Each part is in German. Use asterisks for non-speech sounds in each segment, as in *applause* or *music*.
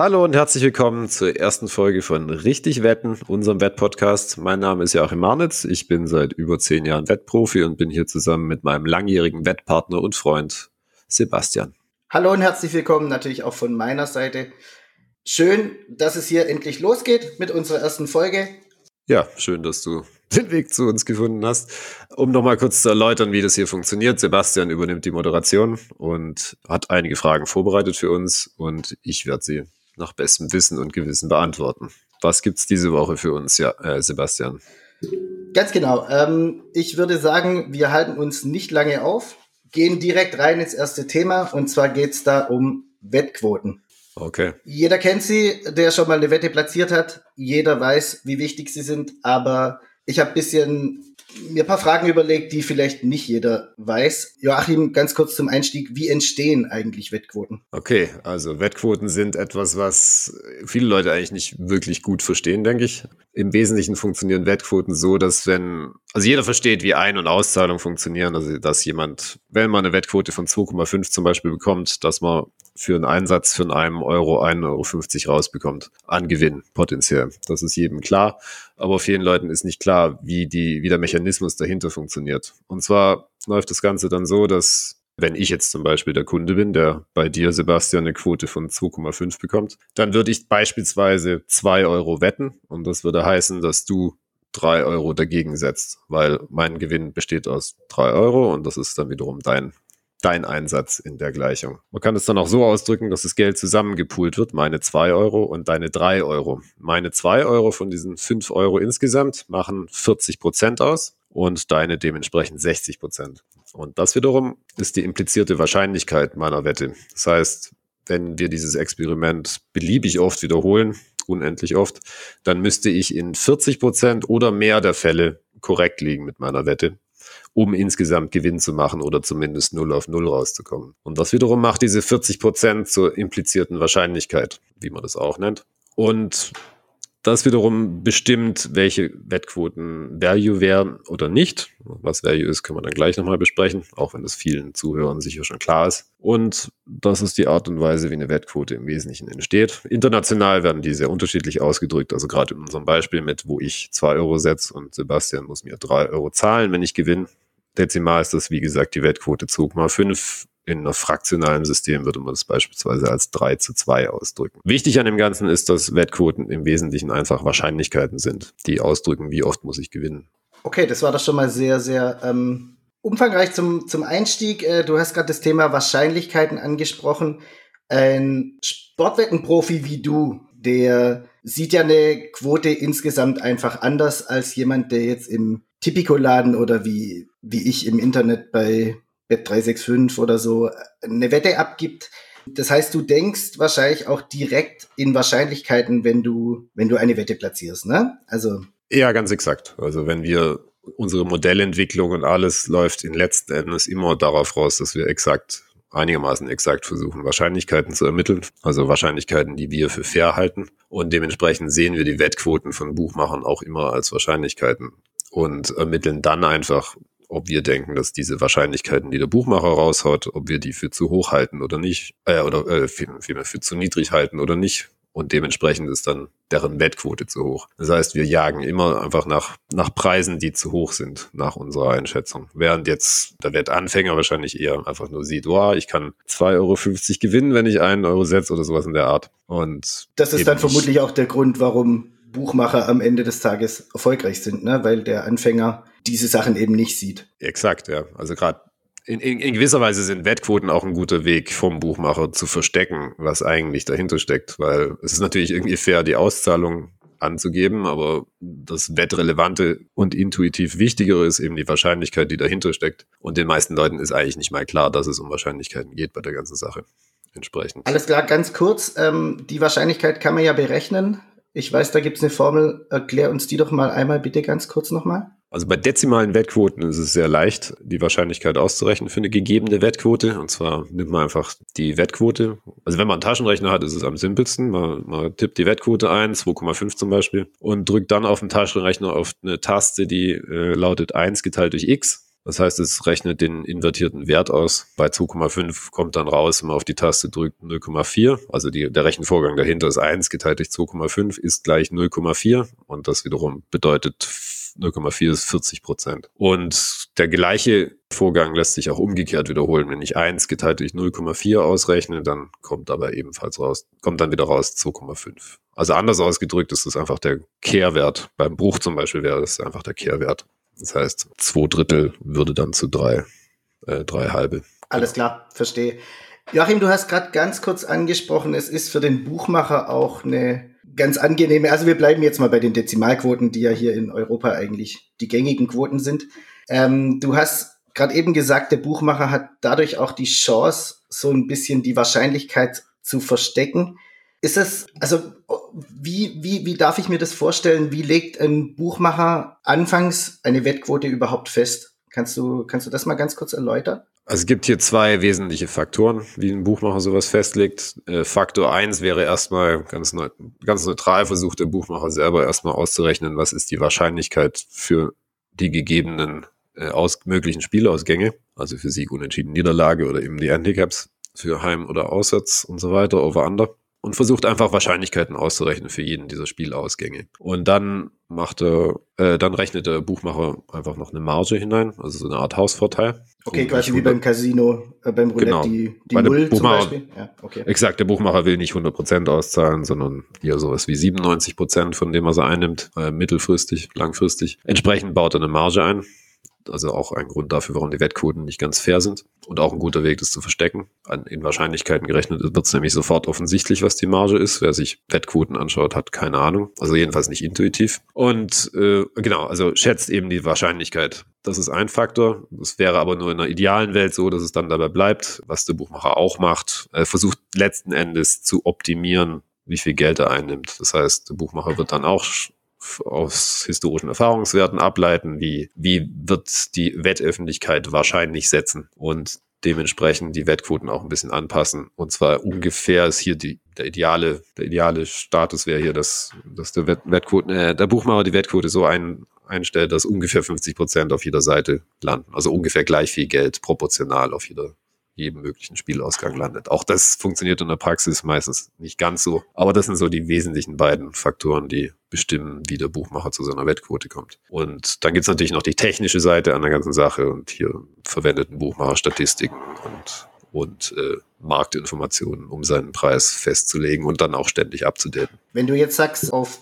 Hallo und herzlich willkommen zur ersten Folge von Richtig Wetten, unserem Wettpodcast. Mein Name ist Joachim Marnitz. Ich bin seit über zehn Jahren Wettprofi und bin hier zusammen mit meinem langjährigen Wettpartner und Freund Sebastian. Hallo und herzlich willkommen natürlich auch von meiner Seite. Schön, dass es hier endlich losgeht mit unserer ersten Folge. Ja, schön, dass du den Weg zu uns gefunden hast. Um nochmal kurz zu erläutern, wie das hier funktioniert. Sebastian übernimmt die Moderation und hat einige Fragen vorbereitet für uns und ich werde sie nach bestem Wissen und Gewissen beantworten. Was gibt es diese Woche für uns, ja, äh, Sebastian? Ganz genau. Ähm, ich würde sagen, wir halten uns nicht lange auf, gehen direkt rein ins erste Thema und zwar geht es da um Wettquoten. Okay. Jeder kennt sie, der schon mal eine Wette platziert hat. Jeder weiß, wie wichtig sie sind, aber ich habe ein bisschen mir ein paar Fragen überlegt, die vielleicht nicht jeder weiß. Joachim, ganz kurz zum Einstieg, wie entstehen eigentlich Wettquoten? Okay, also Wettquoten sind etwas, was viele Leute eigentlich nicht wirklich gut verstehen, denke ich. Im Wesentlichen funktionieren Wettquoten so, dass wenn, also jeder versteht, wie Ein- und Auszahlung funktionieren, also dass jemand, wenn man eine Wettquote von 2,5 zum Beispiel bekommt, dass man für einen Einsatz von einem Euro 1,50 Euro rausbekommt an Gewinn potenziell. Das ist jedem klar, aber vielen Leuten ist nicht klar, wie, die, wie der Mechanismus dahinter funktioniert. Und zwar läuft das Ganze dann so, dass wenn ich jetzt zum Beispiel der Kunde bin, der bei dir, Sebastian, eine Quote von 2,5 bekommt, dann würde ich beispielsweise 2 Euro wetten und das würde heißen, dass du 3 Euro dagegen setzt, weil mein Gewinn besteht aus 3 Euro und das ist dann wiederum dein dein Einsatz in der Gleichung. Man kann es dann auch so ausdrücken, dass das Geld zusammengepoolt wird, meine zwei Euro und deine drei Euro. Meine zwei Euro von diesen fünf Euro insgesamt machen 40 Prozent aus und deine dementsprechend 60 Prozent. Und das wiederum ist die implizierte Wahrscheinlichkeit meiner Wette. Das heißt, wenn wir dieses Experiment beliebig oft wiederholen, unendlich oft, dann müsste ich in 40 Prozent oder mehr der Fälle korrekt liegen mit meiner Wette um insgesamt Gewinn zu machen oder zumindest 0 auf 0 rauszukommen. Und das wiederum macht diese 40 Prozent zur implizierten Wahrscheinlichkeit, wie man das auch nennt. Und das wiederum bestimmt, welche Wettquoten Value wären oder nicht. Was Value ist, können wir dann gleich nochmal besprechen, auch wenn das vielen Zuhörern sicher schon klar ist. Und das ist die Art und Weise, wie eine Wettquote im Wesentlichen entsteht. International werden die sehr unterschiedlich ausgedrückt. Also gerade in unserem Beispiel mit, wo ich zwei Euro setze und Sebastian muss mir drei Euro zahlen, wenn ich gewinne. Dezimal ist das, wie gesagt, die Wettquote 2,5 in einem fraktionalen System würde man das beispielsweise als 3 zu 2 ausdrücken. Wichtig an dem Ganzen ist, dass Wettquoten im Wesentlichen einfach Wahrscheinlichkeiten sind, die ausdrücken, wie oft muss ich gewinnen. Okay, das war doch schon mal sehr, sehr ähm, umfangreich zum, zum Einstieg. Äh, du hast gerade das Thema Wahrscheinlichkeiten angesprochen. Ein Sportwettenprofi wie du, der sieht ja eine Quote insgesamt einfach anders als jemand, der jetzt im Tipico-Laden oder wie, wie ich im Internet bei Bet365 oder so eine Wette abgibt. Das heißt, du denkst wahrscheinlich auch direkt in Wahrscheinlichkeiten, wenn du, wenn du eine Wette platzierst, ne? Also. Ja, ganz exakt. Also wenn wir unsere Modellentwicklung und alles läuft in letzten Endes immer darauf raus, dass wir exakt, einigermaßen exakt versuchen, Wahrscheinlichkeiten zu ermitteln. Also Wahrscheinlichkeiten, die wir für fair halten. Und dementsprechend sehen wir die Wettquoten von Buchmachern auch immer als Wahrscheinlichkeiten und ermitteln dann einfach ob wir denken, dass diese Wahrscheinlichkeiten, die der Buchmacher raushaut, ob wir die für zu hoch halten oder nicht, äh, oder äh, vielmehr für zu niedrig halten oder nicht. Und dementsprechend ist dann deren Wettquote zu hoch. Das heißt, wir jagen immer einfach nach, nach Preisen, die zu hoch sind, nach unserer Einschätzung. Während jetzt der Wettanfänger wahrscheinlich eher einfach nur sieht, oh, ich kann 2,50 Euro gewinnen, wenn ich einen Euro setze oder sowas in der Art. Und das ist dann vermutlich auch der Grund, warum Buchmacher am Ende des Tages erfolgreich sind, ne? weil der Anfänger diese Sachen eben nicht sieht. Exakt, ja. Also gerade in, in, in, gewisser Weise sind Wettquoten auch ein guter Weg vom Buchmacher zu verstecken, was eigentlich dahinter steckt, weil es ist natürlich irgendwie fair, die Auszahlung anzugeben, aber das Wettrelevante und intuitiv Wichtigere ist eben die Wahrscheinlichkeit, die dahinter steckt. Und den meisten Leuten ist eigentlich nicht mal klar, dass es um Wahrscheinlichkeiten geht bei der ganzen Sache. Entsprechend. Alles klar, ganz kurz. Ähm, die Wahrscheinlichkeit kann man ja berechnen. Ich weiß, da gibt es eine Formel. Erklär uns die doch mal einmal bitte ganz kurz nochmal. Also bei dezimalen Wettquoten ist es sehr leicht, die Wahrscheinlichkeit auszurechnen für eine gegebene Wettquote. Und zwar nimmt man einfach die Wettquote. Also wenn man einen Taschenrechner hat, ist es am simpelsten. Man, man tippt die Wettquote ein, 2,5 zum Beispiel, und drückt dann auf dem Taschenrechner auf eine Taste, die äh, lautet 1 geteilt durch x. Das heißt, es rechnet den invertierten Wert aus. Bei 2,5 kommt dann raus, wenn man auf die Taste drückt, 0,4. Also die, der Rechenvorgang dahinter ist 1 geteilt durch 2,5 ist gleich 0,4. Und das wiederum bedeutet 0,4 ist 40 Prozent. Und der gleiche Vorgang lässt sich auch umgekehrt wiederholen. Wenn ich 1 geteilt durch 0,4 ausrechne, dann kommt aber ebenfalls raus, kommt dann wieder raus 2,5. Also anders ausgedrückt ist es einfach der Kehrwert. Beim Bruch zum Beispiel wäre das einfach der Kehrwert. Das heißt, zwei Drittel würde dann zu drei, äh, drei halbe. Alles klar, verstehe. Joachim, du hast gerade ganz kurz angesprochen, es ist für den Buchmacher auch eine ganz angenehme, also wir bleiben jetzt mal bei den Dezimalquoten, die ja hier in Europa eigentlich die gängigen Quoten sind. Ähm, du hast gerade eben gesagt, der Buchmacher hat dadurch auch die Chance, so ein bisschen die Wahrscheinlichkeit zu verstecken. Ist es, also wie, wie, wie darf ich mir das vorstellen? Wie legt ein Buchmacher anfangs eine Wettquote überhaupt fest? Kannst du, kannst du das mal ganz kurz erläutern? Also es gibt hier zwei wesentliche Faktoren, wie ein Buchmacher sowas festlegt. Äh, Faktor eins wäre erstmal ganz, neu, ganz neutral versucht der Buchmacher selber erstmal auszurechnen, was ist die Wahrscheinlichkeit für die gegebenen äh, aus, möglichen Spielausgänge, also für Sieg, Unentschieden, Niederlage oder eben die Handicaps für Heim- oder Aussatz und so weiter, over-under und versucht einfach Wahrscheinlichkeiten auszurechnen für jeden dieser Spielausgänge. Und dann macht er, äh, dann rechnet der Buchmacher einfach noch eine Marge hinein, also so eine Art Hausvorteil. Okay, quasi wie beim Casino, äh, beim Roulette, genau. die, die Null zum Beispiel. Ja, okay. Exakt, der Buchmacher will nicht 100% auszahlen, sondern eher sowas wie 97%, von dem er sie einnimmt, äh, mittelfristig, langfristig. Entsprechend baut er eine Marge ein, also auch ein Grund dafür, warum die Wettquoten nicht ganz fair sind und auch ein guter Weg, das zu verstecken. In Wahrscheinlichkeiten gerechnet wird es nämlich sofort offensichtlich, was die Marge ist. Wer sich Wettquoten anschaut, hat keine Ahnung. Also jedenfalls nicht intuitiv. Und äh, genau, also schätzt eben die Wahrscheinlichkeit. Das ist ein Faktor. Es wäre aber nur in einer idealen Welt so, dass es dann dabei bleibt, was der Buchmacher auch macht. Er versucht letzten Endes zu optimieren, wie viel Geld er einnimmt. Das heißt, der Buchmacher wird dann auch aus historischen Erfahrungswerten ableiten, wie, wie wird die Wettöffentlichkeit wahrscheinlich setzen und dementsprechend die Wettquoten auch ein bisschen anpassen. Und zwar ungefähr ist hier die, der ideale, der ideale Status wäre hier, dass, dass der Wett, Wettquoten, äh, der Buchmacher die Wettquote so ein, einstellt, dass ungefähr 50 Prozent auf jeder Seite landen. Also ungefähr gleich viel Geld proportional auf jeder jedem möglichen Spielausgang landet. Auch das funktioniert in der Praxis meistens nicht ganz so. Aber das sind so die wesentlichen beiden Faktoren, die bestimmen, wie der Buchmacher zu seiner Wettquote kommt. Und dann gibt es natürlich noch die technische Seite an der ganzen Sache und hier verwendet ein Buchmacher Statistiken und und äh, Marktinformationen, um seinen Preis festzulegen und dann auch ständig abzudaten. Wenn du jetzt sagst, auf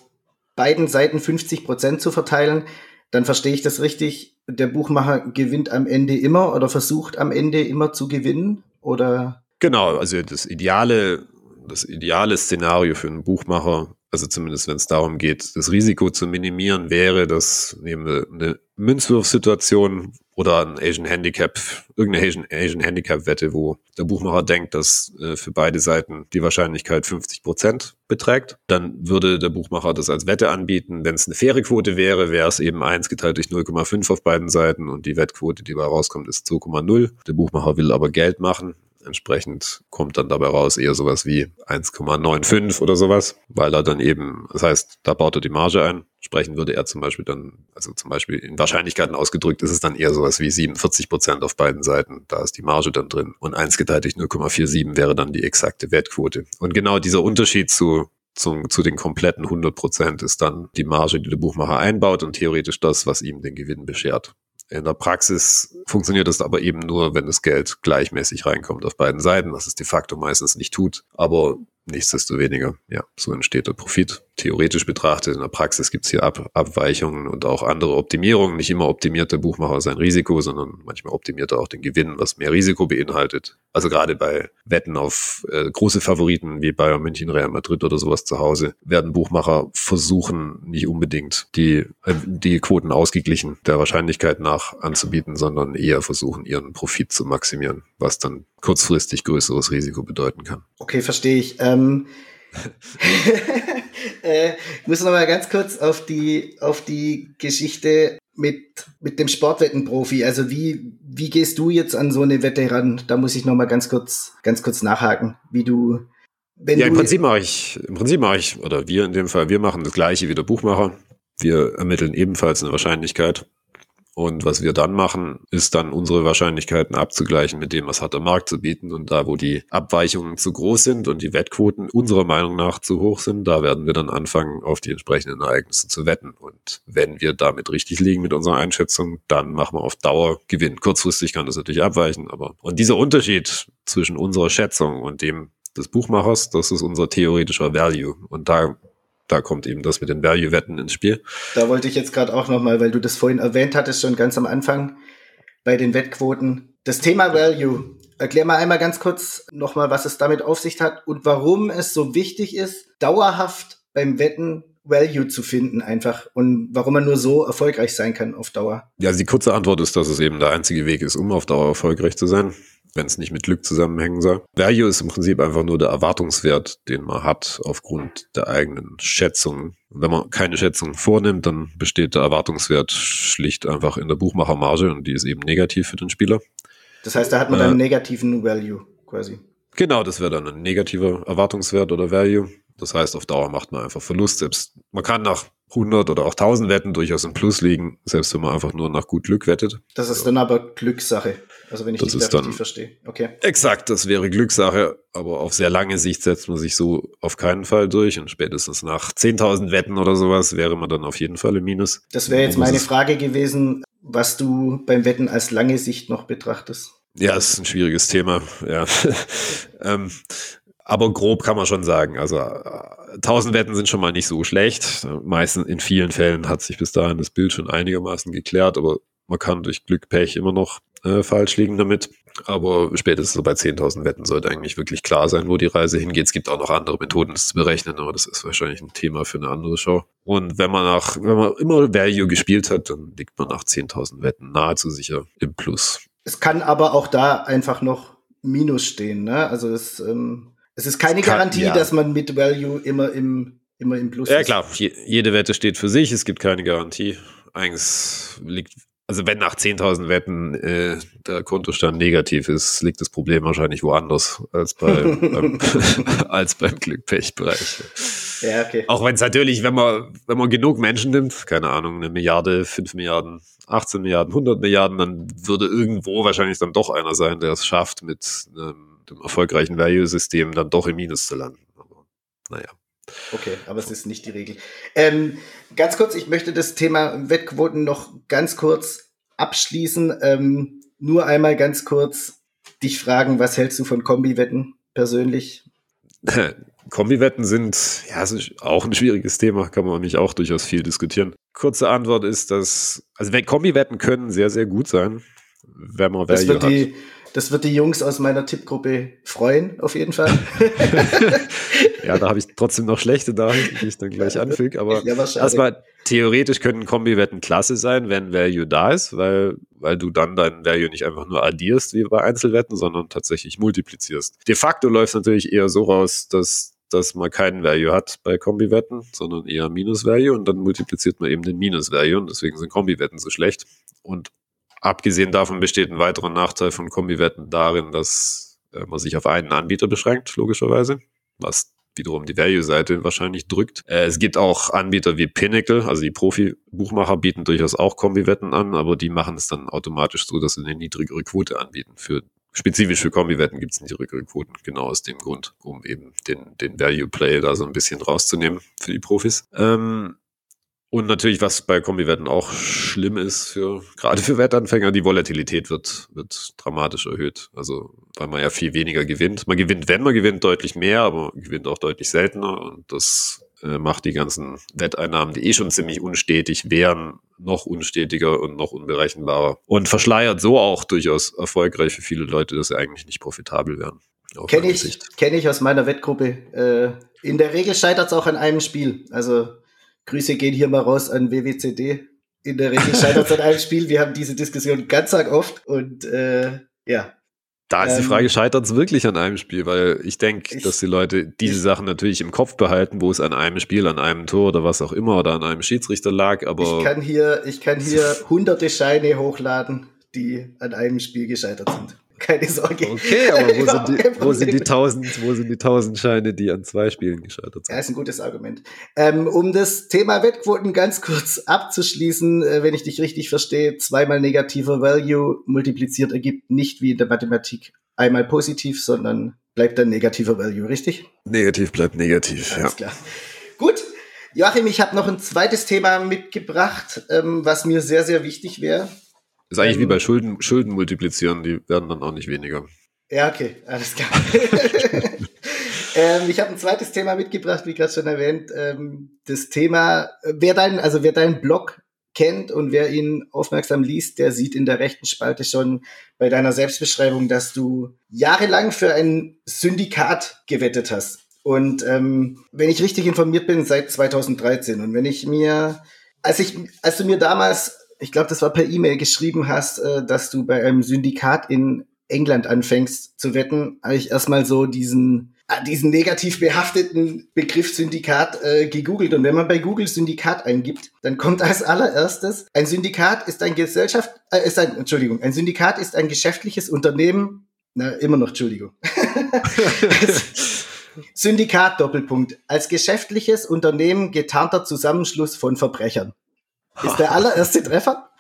beiden Seiten 50 Prozent zu verteilen, dann verstehe ich das richtig. Der Buchmacher gewinnt am Ende immer oder versucht am Ende immer zu gewinnen oder? Genau, also das ideale, das ideale Szenario für einen Buchmacher, also zumindest wenn es darum geht, das Risiko zu minimieren, wäre, dass neben eine Münzwurfsituation oder ein Asian Handicap, irgendeine Asian, Asian Handicap-Wette, wo der Buchmacher denkt, dass äh, für beide Seiten die Wahrscheinlichkeit 50 Prozent beträgt. Dann würde der Buchmacher das als Wette anbieten. Wenn es eine faire Quote wäre, wäre es eben 1 geteilt durch 0,5 auf beiden Seiten und die Wettquote, die dabei rauskommt, ist 2,0. Der Buchmacher will aber Geld machen. Entsprechend kommt dann dabei raus eher sowas wie 1,95 oder sowas, weil er dann eben, das heißt, da baut er die Marge ein. Entsprechend würde er zum Beispiel dann, also zum Beispiel in Wahrscheinlichkeiten ausgedrückt, ist es dann eher sowas wie 47 Prozent auf beiden Seiten. Da ist die Marge dann drin. Und 1 geteilt durch 0,47 wäre dann die exakte Wertquote. Und genau dieser Unterschied zu zum, zu den kompletten 100 Prozent ist dann die Marge, die der Buchmacher einbaut und theoretisch das, was ihm den Gewinn beschert. In der Praxis funktioniert das aber eben nur, wenn das Geld gleichmäßig reinkommt auf beiden Seiten, was es de facto meistens nicht tut. Aber nichtsdestoweniger, ja, so entsteht der Profit. Theoretisch betrachtet, in der Praxis gibt es hier Ab Abweichungen und auch andere Optimierungen. Nicht immer optimiert der Buchmacher sein Risiko, sondern manchmal optimiert er auch den Gewinn, was mehr Risiko beinhaltet. Also gerade bei Wetten auf äh, große Favoriten wie Bayern München, Real Madrid oder sowas zu Hause, werden Buchmacher versuchen, nicht unbedingt die, äh, die Quoten ausgeglichen der Wahrscheinlichkeit nach anzubieten, sondern eher versuchen, ihren Profit zu maximieren, was dann kurzfristig größeres Risiko bedeuten kann. Okay, verstehe ich. Ähm *laughs* *laughs* äh, ich muss noch mal ganz kurz auf die, auf die Geschichte mit, mit dem Sportwettenprofi. Also wie, wie gehst du jetzt an so eine Wette ran? Da muss ich noch mal ganz kurz, ganz kurz nachhaken, wie du, wenn ja, im Prinzip mache ich, im Prinzip mache ich, oder wir in dem Fall, wir machen das Gleiche wie der Buchmacher. Wir ermitteln ebenfalls eine Wahrscheinlichkeit Und was wir dann machen, ist dann unsere Wahrscheinlichkeiten abzugleichen mit dem, was hat der Markt zu bieten. Und da, wo die Abweichungen zu groß sind und die Wettquoten unserer Meinung nach zu hoch sind, da werden wir dann anfangen, auf die entsprechenden Ereignisse zu wetten. Und wenn wir damit richtig liegen mit unserer Einschätzung, dann machen wir auf Dauer Gewinn. Kurzfristig kann das natürlich abweichen, aber und dieser Unterschied zwischen unserer Schätzung und dem des Buchmachers, das ist unser theoretischer Value. Und da da kommt eben das mit den Value-Wetten ins Spiel. Da wollte ich jetzt gerade auch nochmal, weil du das vorhin erwähnt hattest, schon ganz am Anfang bei den Wettquoten. Das Thema Value. Erklär mal einmal ganz kurz nochmal, was es damit auf sich hat und warum es so wichtig ist, dauerhaft beim Wetten Value zu finden einfach und warum man nur so erfolgreich sein kann auf Dauer. Ja, also die kurze Antwort ist, dass es eben der einzige Weg ist, um auf Dauer erfolgreich zu sein wenn es nicht mit Glück zusammenhängen soll. Value ist im Prinzip einfach nur der Erwartungswert, den man hat aufgrund der eigenen Schätzungen. Wenn man keine Schätzung vornimmt, dann besteht der Erwartungswert schlicht einfach in der Buchmachermarge und die ist eben negativ für den Spieler. Das heißt, da hat man äh, einen negativen Value quasi. Genau, das wäre dann ein negativer Erwartungswert oder Value. Das heißt, auf Dauer macht man einfach Verlust. Selbst man kann nach 100 oder auch 1000 Wetten durchaus im Plus liegen, selbst wenn man einfach nur nach gut Glück wettet. Das ist dann aber Glückssache. Also wenn ich das dich richtig verstehe. Okay. Exakt, das wäre Glückssache, aber auf sehr lange Sicht setzt man sich so auf keinen Fall durch und spätestens nach 10.000 Wetten oder sowas wäre man dann auf jeden Fall im Minus. Das wäre jetzt meine Frage gewesen, was du beim Wetten als lange Sicht noch betrachtest. Ja, es ist ein schwieriges Thema. Ja. *laughs* ähm, aber grob kann man schon sagen. Also 1000 Wetten sind schon mal nicht so schlecht. Meistens in vielen Fällen hat sich bis dahin das Bild schon einigermaßen geklärt, aber man kann durch Glück, Pech immer noch äh, falsch liegen damit. Aber spätestens bei 10.000 Wetten sollte eigentlich wirklich klar sein, wo die Reise hingeht. Es gibt auch noch andere Methoden, das zu berechnen, aber das ist wahrscheinlich ein Thema für eine andere Show. Und wenn man nach, wenn man immer Value gespielt hat, dann liegt man nach 10.000 Wetten nahezu sicher im Plus. Es kann aber auch da einfach noch Minus stehen, ne? Also es, ähm, es ist keine kann, Garantie, ja. dass man mit Value immer im, immer im Plus ja, ist. Ja klar, Je jede Wette steht für sich, es gibt keine Garantie. Eigentlich liegt also wenn nach 10.000 Wetten äh, der Kontostand negativ ist, liegt das Problem wahrscheinlich woanders als, bei, *laughs* beim, *laughs* als beim Glückpechbereich. Ja, okay. Auch wenn es natürlich, wenn man, wenn man genug Menschen nimmt, keine Ahnung, eine Milliarde, 5 Milliarden, 18 Milliarden, 100 Milliarden, dann würde irgendwo wahrscheinlich dann doch einer sein, der es schafft, mit einem, einem erfolgreichen Value-System dann doch im Minus zu landen. Aber naja. Okay, aber es ist nicht die Regel. Ähm, ganz kurz, ich möchte das Thema Wettquoten noch ganz kurz abschließen. Ähm, nur einmal ganz kurz dich fragen, was hältst du von Kombi-Wetten persönlich? *laughs* Kombi-Wetten sind, ja, ist auch ein schwieriges Thema, kann man mich auch durchaus viel diskutieren. Kurze Antwort ist, dass, also Kombi-Wetten können sehr, sehr gut sein, wenn man das Value wird die, hat. Das wird die Jungs aus meiner Tippgruppe freuen, auf jeden Fall. *laughs* *laughs* ja, da habe ich trotzdem noch schlechte Nachrichten, die ich dann gleich anfüge. Aber ja, erstmal, theoretisch können Kombi-Wetten klasse sein, wenn Value da ist, weil, weil du dann deinen Value nicht einfach nur addierst wie bei Einzelwetten, sondern tatsächlich multiplizierst. De facto läuft es natürlich eher so raus, dass dass man keinen Value hat bei Kombi-Wetten, sondern eher Minus-Value und dann multipliziert man eben den Minus-Value und deswegen sind Kombi-Wetten so schlecht. Und Abgesehen davon besteht ein weiterer Nachteil von Kombi-Wetten darin, dass äh, man sich auf einen Anbieter beschränkt, logischerweise, was wiederum die Value-Seite wahrscheinlich drückt. Äh, es gibt auch Anbieter wie Pinnacle, also die Profi-Buchmacher bieten durchaus auch Kombi-Wetten an, aber die machen es dann automatisch so, dass sie eine niedrigere Quote anbieten. Für spezifisch für Kombi-Wetten gibt es niedrigere Quoten, genau aus dem Grund, um eben den, den Value-Play da so ein bisschen rauszunehmen für die Profis. Ähm, und natürlich, was bei Kombi-Wetten auch schlimm ist, für, gerade für Wettanfänger, die Volatilität wird, wird dramatisch erhöht. Also, weil man ja viel weniger gewinnt. Man gewinnt, wenn man gewinnt, deutlich mehr, aber man gewinnt auch deutlich seltener. Und das äh, macht die ganzen Wetteinnahmen, die eh schon ziemlich unstetig wären, noch unstetiger und noch unberechenbarer. Und verschleiert so auch durchaus erfolgreich für viele Leute, dass sie eigentlich nicht profitabel wären. Kenne ich, kenn ich aus meiner Wettgruppe. Äh, in der Regel scheitert es auch an einem Spiel. Also Grüße gehen hier mal raus an WWCD. In der Regel scheitert es an einem Spiel. Wir haben diese Diskussion ganz arg oft und äh, ja. Da ist ähm, die Frage, scheitert es wirklich an einem Spiel? Weil ich denke, dass die Leute diese ich, Sachen natürlich im Kopf behalten, wo es an einem Spiel, an einem Tor oder was auch immer oder an einem Schiedsrichter lag, aber. Ich kann hier, ich kann hier hunderte Scheine hochladen, die an einem Spiel gescheitert sind. Keine Sorge. Okay, aber wo *laughs* sind die, wo sind die tausend, wo sind die tausend Scheine, die an zwei Spielen gescheitert sind? Ja, ist ein gutes Argument. Ähm, um das Thema Wettquoten ganz kurz abzuschließen, äh, wenn ich dich richtig verstehe, zweimal negativer Value multipliziert ergibt nicht wie in der Mathematik einmal positiv, sondern bleibt dann negativer Value, richtig? Negativ bleibt negativ, Alles ja. klar. Gut. Joachim, ich habe noch ein zweites Thema mitgebracht, ähm, was mir sehr, sehr wichtig wäre. Ist eigentlich ähm, wie bei Schulden, Schulden multiplizieren, die werden dann auch nicht weniger. Ja, okay, alles klar. *laughs* ähm, ich habe ein zweites Thema mitgebracht, wie gerade schon erwähnt. Ähm, das Thema, wer dein, also wer deinen Blog kennt und wer ihn aufmerksam liest, der sieht in der rechten Spalte schon bei deiner Selbstbeschreibung, dass du jahrelang für ein Syndikat gewettet hast. Und ähm, wenn ich richtig informiert bin, seit 2013. Und wenn ich mir, als ich, als du mir damals ich glaube, das war per E-Mail geschrieben hast, äh, dass du bei einem Syndikat in England anfängst zu wetten, habe ich erstmal so diesen äh, diesen negativ behafteten Begriff Syndikat äh, gegoogelt. Und wenn man bei Google Syndikat eingibt, dann kommt als allererstes, ein Syndikat ist ein Gesellschaft, äh, ist ein, Entschuldigung, ein Syndikat ist ein geschäftliches Unternehmen, na, immer noch, Entschuldigung. *laughs* Syndikat Doppelpunkt. Als geschäftliches Unternehmen getarnter Zusammenschluss von Verbrechern ist der allererste Treffer.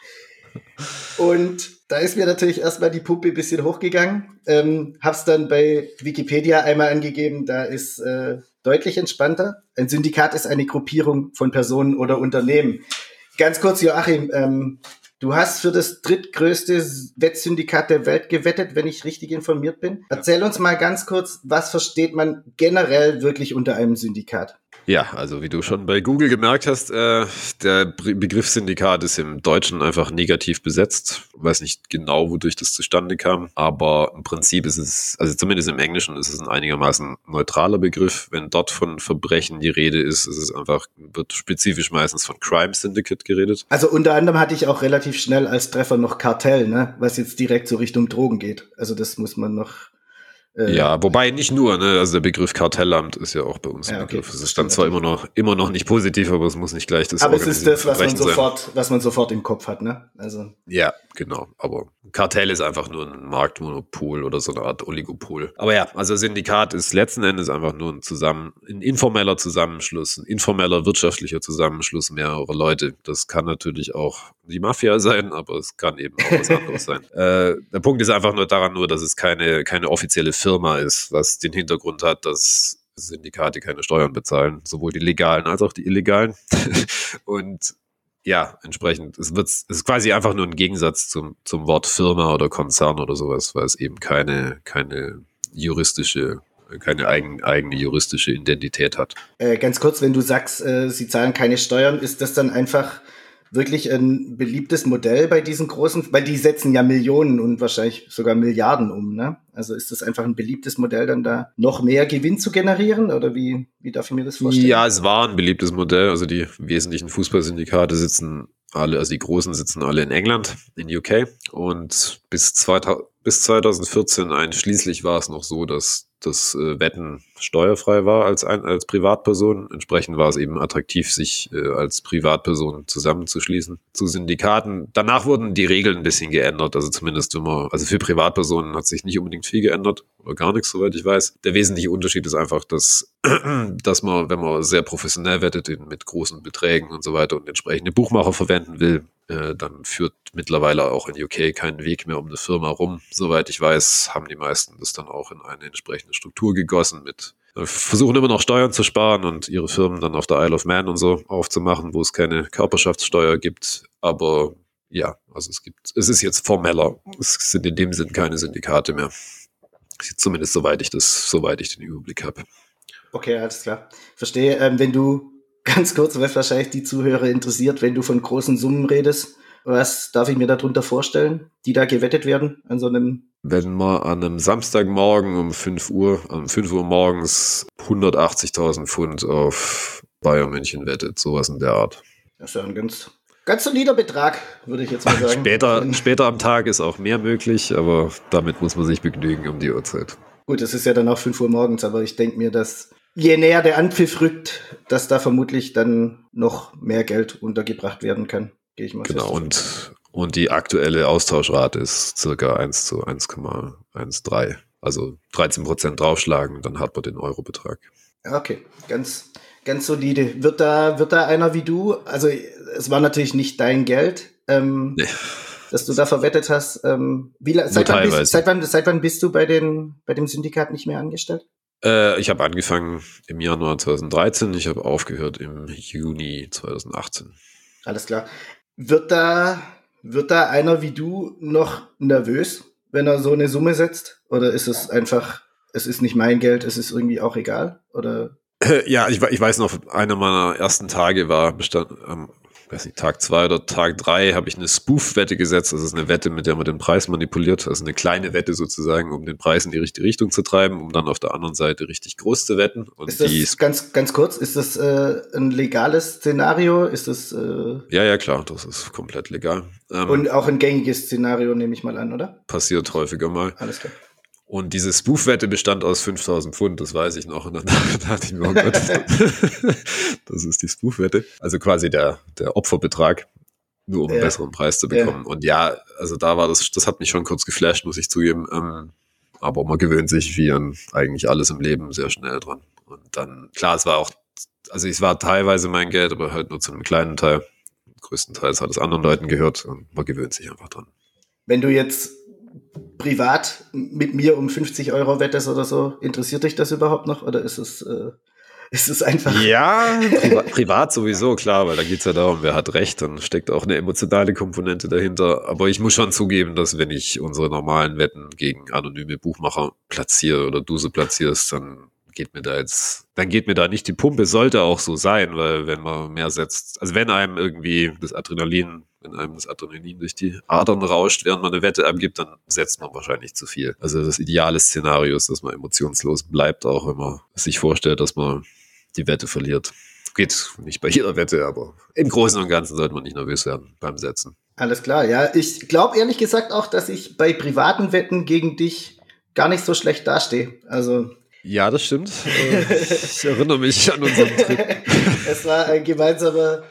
Und da ist mir natürlich erstmal die Pumpe ein bisschen hochgegangen. Ähm, hab's dann bei Wikipedia einmal angegeben, da ist äh, deutlich entspannter. Ein Syndikat ist eine Gruppierung von Personen oder Unternehmen. Ganz kurz, Joachim, ähm, du hast für das drittgrößte Wettsyndikat der Welt gewettet, wenn ich richtig informiert bin. Erzähl uns mal ganz kurz, was versteht man generell wirklich unter einem Syndikat? Ja, also wie du schon bei Google gemerkt hast, äh, der Begriff Syndikat ist im Deutschen einfach negativ besetzt. Weiß nicht genau, wodurch das zustande kam, aber im Prinzip ist es, also zumindest im Englischen ist es ein einigermaßen neutraler Begriff. Wenn dort von Verbrechen die Rede ist, ist es einfach, wird spezifisch meistens von Crime Syndicate geredet. Also unter anderem hatte ich auch relativ schnell als Treffer noch Kartell, ne? was jetzt direkt so Richtung Drogen geht. Also das muss man noch äh, ja, wobei nicht nur, ne? Also der Begriff Kartellamt ist ja auch bei uns ein ja, Begriff. Es ist dann zwar immer noch, immer noch nicht positiv, aber es muss nicht gleich das Aber es ist das, was man sofort, was man sofort im Kopf hat, ne? Also. Ja, genau. Aber Kartell ist einfach nur ein Marktmonopol oder so eine Art Oligopol. Aber ja, also Syndikat ist letzten Endes einfach nur ein zusammen, ein informeller Zusammenschluss, ein informeller wirtschaftlicher Zusammenschluss mehrerer Leute. Das kann natürlich auch die Mafia sein, aber es kann eben auch was anderes sein. *laughs* Äh, der Punkt ist einfach nur daran nur, dass es keine, keine offizielle Firma ist, was den Hintergrund hat, dass Syndikate keine Steuern bezahlen, sowohl die legalen als auch die illegalen. *laughs* Und ja, entsprechend, es wird, es ist quasi einfach nur ein Gegensatz zum, zum Wort Firma oder Konzern oder sowas, weil es eben keine, keine juristische keine eigen, eigene juristische Identität hat. Äh, ganz kurz, wenn du sagst, äh, sie zahlen keine Steuern, ist das dann einfach wirklich ein beliebtes Modell bei diesen großen, weil die setzen ja Millionen und wahrscheinlich sogar Milliarden um, ne? Also ist das einfach ein beliebtes Modell, dann da noch mehr Gewinn zu generieren oder wie, wie darf ich mir das vorstellen? Ja, es war ein beliebtes Modell. Also die wesentlichen Fußballsyndikate sitzen alle, also die großen sitzen alle in England, in UK und bis 2000, bis 2014 einschließlich war es noch so, dass das äh, Wetten steuerfrei war als, ein, als Privatperson. Entsprechend war es eben attraktiv, sich äh, als Privatperson zusammenzuschließen zu Syndikaten. Danach wurden die Regeln ein bisschen geändert. Also zumindest immer, also für Privatpersonen hat sich nicht unbedingt viel geändert oder gar nichts, soweit ich weiß. Der wesentliche Unterschied ist einfach, dass, *clears throat* dass man, wenn man sehr professionell wettet, mit großen Beträgen und so weiter und entsprechende Buchmacher verwenden will, äh, dann führt mittlerweile auch in UK keinen Weg mehr um eine Firma rum. Soweit ich weiß, haben die meisten das dann auch in eine entsprechende Struktur gegossen mit äh, versuchen immer noch Steuern zu sparen und ihre Firmen dann auf der Isle of Man und so aufzumachen, wo es keine Körperschaftssteuer gibt. Aber ja, also es gibt, es ist jetzt formeller. Es sind in dem Sinn keine Syndikate mehr. Zumindest soweit ich das, soweit ich den Überblick habe. Okay, alles klar. Verstehe. Ähm, wenn du ganz kurz, was wahrscheinlich die Zuhörer interessiert, wenn du von großen Summen redest. Was darf ich mir darunter vorstellen, die da gewettet werden an so einem? Wenn man an einem Samstagmorgen um 5 Uhr, um 5 Uhr morgens 180.000 Pfund auf Bayern München wettet, sowas in der Art. Das ist ja ein ganz, ganz solider Betrag, würde ich jetzt mal *laughs* sagen. später, später am Tag ist auch mehr möglich, aber damit muss man sich begnügen um die Uhrzeit. Gut, es ist ja dann auch 5 Uhr morgens, aber ich denke mir, dass je näher der Anpfiff rückt, dass da vermutlich dann noch mehr Geld untergebracht werden kann. Gehe ich mal Genau, und Und die aktuelle Austauschrate ist circa 1 zu 1,13. Also 13 Prozent draufschlagen, dann hat man den Eurobetrag. Okay, ganz, ganz solide. Wird da, wird da einer wie du, also es war natürlich nicht dein Geld, ähm, nee. das du da verwettet hast. Ähm, wie, seit, wann bist, seit, wann, seit wann bist du bei, den, bei dem Syndikat nicht mehr angestellt? Äh, ich habe angefangen im Januar 2013, ich habe aufgehört im Juni 2018. Alles klar. Wird da, wird da einer wie du noch nervös, wenn er so eine Summe setzt? Oder ist es einfach, es ist nicht mein Geld, es ist irgendwie auch egal? Oder? Ja, ich, ich weiß noch, einer meiner ersten Tage war bestand, am weiß nicht, Tag zwei oder Tag drei habe ich eine Spoof-Wette gesetzt. Das ist eine Wette, mit der man den Preis manipuliert. Also eine kleine Wette sozusagen, um den Preis in die richtige Richtung zu treiben, um dann auf der anderen Seite richtig groß zu wetten. Und ist das ganz, ganz kurz, ist das äh, ein legales Szenario? Ist das äh Ja, ja, klar, das ist komplett legal. Ähm, und auch ein gängiges Szenario, nehme ich mal an, oder? Passiert häufiger mal. Alles klar. Und diese Spoof-Wette bestand aus 5000 Pfund, das weiß ich noch. Und dann *laughs* dachte ich mir, oh Gott, *laughs* das ist die Spoof-Wette. Also quasi der, der Opferbetrag, nur um einen besseren Preis zu bekommen. Ja. Und ja, also da war das, das hat mich schon kurz geflasht, muss ich zugeben. Ähm, aber man gewöhnt sich wie an eigentlich alles im Leben sehr schnell dran. Und dann, klar, es war auch, also es war teilweise mein Geld, aber halt nur zu einem kleinen Teil. Größtenteils hat es anderen Leuten gehört und man gewöhnt sich einfach dran. Wenn du jetzt privat mit mir um 50 Euro wettest oder so, interessiert dich das überhaupt noch oder ist es, äh, *laughs* ist es einfach? Ja, *laughs* priva privat sowieso, klar, weil da geht es ja darum, wer hat recht, dann steckt auch eine emotionale Komponente dahinter. Aber ich muss schon zugeben, dass wenn ich unsere normalen Wetten gegen anonyme Buchmacher platziere oder du sie platzierst, dann geht mir da jetzt, dann geht mir da nicht die Pumpe, sollte auch so sein, weil wenn man mehr setzt, also wenn einem irgendwie das Adrenalin, wenn einem das Adrenalin durch die Adern rauscht, während man eine Wette abgibt, dann setzt man wahrscheinlich zu viel. Also das ideale Szenario ist, dass man emotionslos bleibt, auch wenn man sich vorstellt, dass man die Wette verliert. Geht nicht bei jeder Wette, aber im Großen und Ganzen sollte man nicht nervös werden beim Setzen. Alles klar, ja. Ich glaube ehrlich gesagt auch, dass ich bei privaten Wetten gegen dich gar nicht so schlecht dastehe. Also ja, das stimmt. Ich erinnere mich an unseren Trip. *laughs* es war ein gemeinsamer,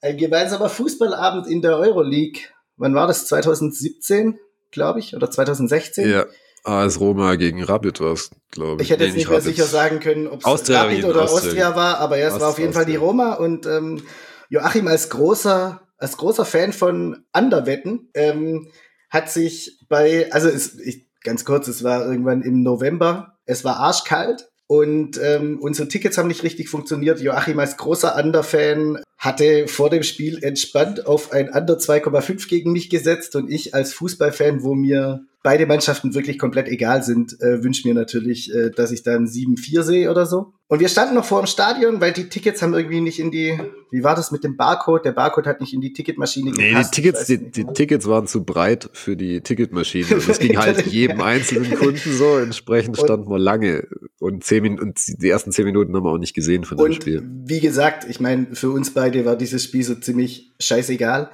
ein gemeinsamer Fußballabend in der Euroleague. Wann war das? 2017, glaube ich, oder 2016? Ja. AS Roma gegen Rapid war es, glaube ich. Ich hätte jetzt nicht mehr Rapid. sicher sagen können, ob es Rapid oder Austria. Austria war, aber ja, es Aust war auf jeden Austria. Fall die Roma und ähm, Joachim als großer, als großer Fan von Underwetten ähm, hat sich bei, also es, ich, ganz kurz, es war irgendwann im November es war arschkalt und ähm, unsere Tickets haben nicht richtig funktioniert. Joachim als großer Under-Fan hatte vor dem Spiel entspannt auf ein Under 2,5 gegen mich gesetzt und ich als Fußballfan, wo mir beide Mannschaften wirklich komplett egal sind, äh, wünsche mir natürlich, äh, dass ich dann 7-4 sehe oder so. Und wir standen noch vor dem Stadion, weil die Tickets haben irgendwie nicht in die, wie war das mit dem Barcode? Der Barcode hat nicht in die Ticketmaschine gepasst. Nee, die Tickets, die, die Tickets waren zu breit für die Ticketmaschine. Und das ging *laughs* halt jedem einzelnen Kunden so. Entsprechend stand man lange. Und, zehn Minuten, und die ersten zehn Minuten haben wir auch nicht gesehen von dem und Spiel. Wie gesagt, ich meine, für uns beide war dieses Spiel so ziemlich scheißegal.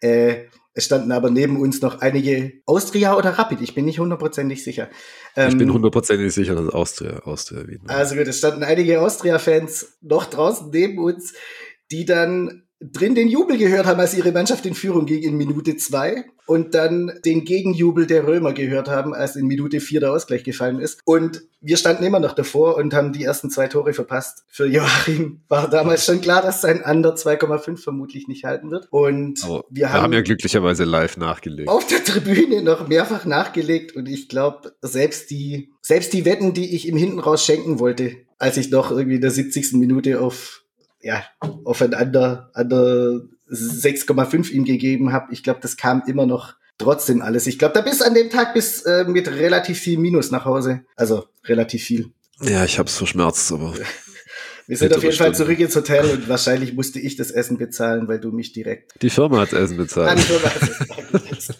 Äh, es standen aber neben uns noch einige Austria oder Rapid, ich bin nicht hundertprozentig sicher. Ähm, ich bin ähm, hundertprozentig sicher, dass Austria, Austria Wien. Also gut, es standen einige Austria-Fans noch draußen neben uns, die dann drin den Jubel gehört haben, als ihre Mannschaft in Führung ging in Minute zwei und dann den Gegenjubel der Römer gehört haben, als in Minute vier der Ausgleich gefallen ist. Und wir standen immer noch davor und haben die ersten zwei Tore verpasst. Für Joachim war damals schon klar, dass sein Under 2,5 vermutlich nicht halten wird. Und Aber wir haben, haben, ja glücklicherweise live nachgelegt. Auf der Tribüne noch mehrfach nachgelegt und ich glaube, selbst die, selbst die Wetten, die ich ihm hinten raus schenken wollte, als ich noch irgendwie in der 70. Minute auf ja, aufeinander under 6,5 ihm gegeben habe. Ich glaube, das kam immer noch trotzdem alles. Ich glaube, da bist an dem Tag bis äh, mit relativ viel Minus nach Hause. Also relativ viel. Ja, ich habe es verschmerzt, aber. *laughs* Wir sind auf jeden Fall zurück ins Hotel und wahrscheinlich musste ich das Essen bezahlen, weil du mich direkt. Die Firma hat Essen bezahlt. Ah, die Firma hat Essen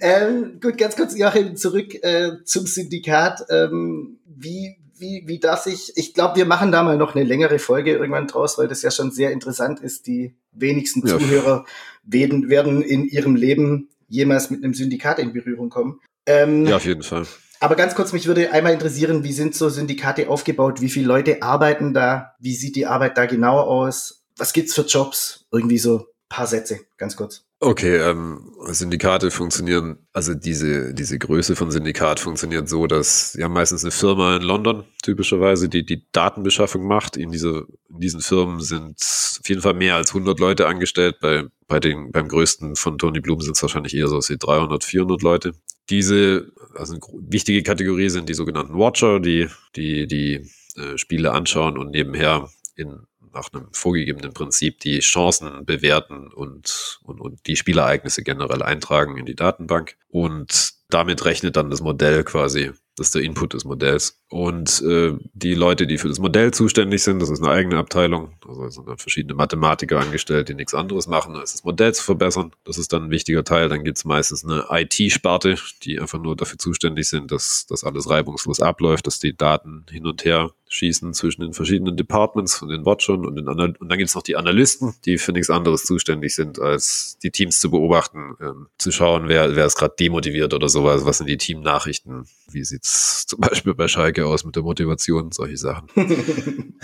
*laughs* ähm, gut, ganz kurz, Joachim, zurück äh, zum Syndikat. Ähm, wie, wie, wie das ich, ich glaube, wir machen da mal noch eine längere Folge irgendwann draus, weil das ja schon sehr interessant ist. Die wenigsten ja. Zuhörer werden, werden in ihrem Leben jemals mit einem Syndikat in Berührung kommen. Ähm, ja, auf jeden Fall. Aber ganz kurz, mich würde einmal interessieren, wie sind so Syndikate aufgebaut? Wie viele Leute arbeiten da? Wie sieht die Arbeit da genau aus? Was gibt's für Jobs? Irgendwie so paar Sätze, ganz kurz. Okay, ähm, Syndikate funktionieren, also diese, diese Größe von Syndikat funktioniert so, dass ja meistens eine Firma in London typischerweise, die die Datenbeschaffung macht. In, diese, in diesen Firmen sind auf jeden Fall mehr als 100 Leute angestellt. Bei, bei den, beim größten von Tony Bloom sind es wahrscheinlich eher so wie 300, 400 Leute. Diese, also eine wichtige Kategorie sind die sogenannten Watcher, die die, die äh, Spiele anschauen und nebenher in nach einem vorgegebenen Prinzip die Chancen bewerten und, und, und die Spielereignisse generell eintragen in die Datenbank. Und damit rechnet dann das Modell quasi das ist der Input des Modells. Und äh, die Leute, die für das Modell zuständig sind, das ist eine eigene Abteilung, also sind dann verschiedene Mathematiker angestellt, die nichts anderes machen, als das Modell zu verbessern. Das ist dann ein wichtiger Teil. Dann gibt es meistens eine IT-Sparte, die einfach nur dafür zuständig sind, dass das alles reibungslos abläuft, dass die Daten hin und her schießen zwischen den verschiedenen Departments von den Watchern und den Anal und dann gibt es noch die Analysten, die für nichts anderes zuständig sind, als die Teams zu beobachten, ähm, zu schauen, wer, wer ist gerade demotiviert oder sowas, was sind die Teamnachrichten, wie sieht's zum Beispiel bei Schalke aus mit der Motivation, solche Sachen. *laughs*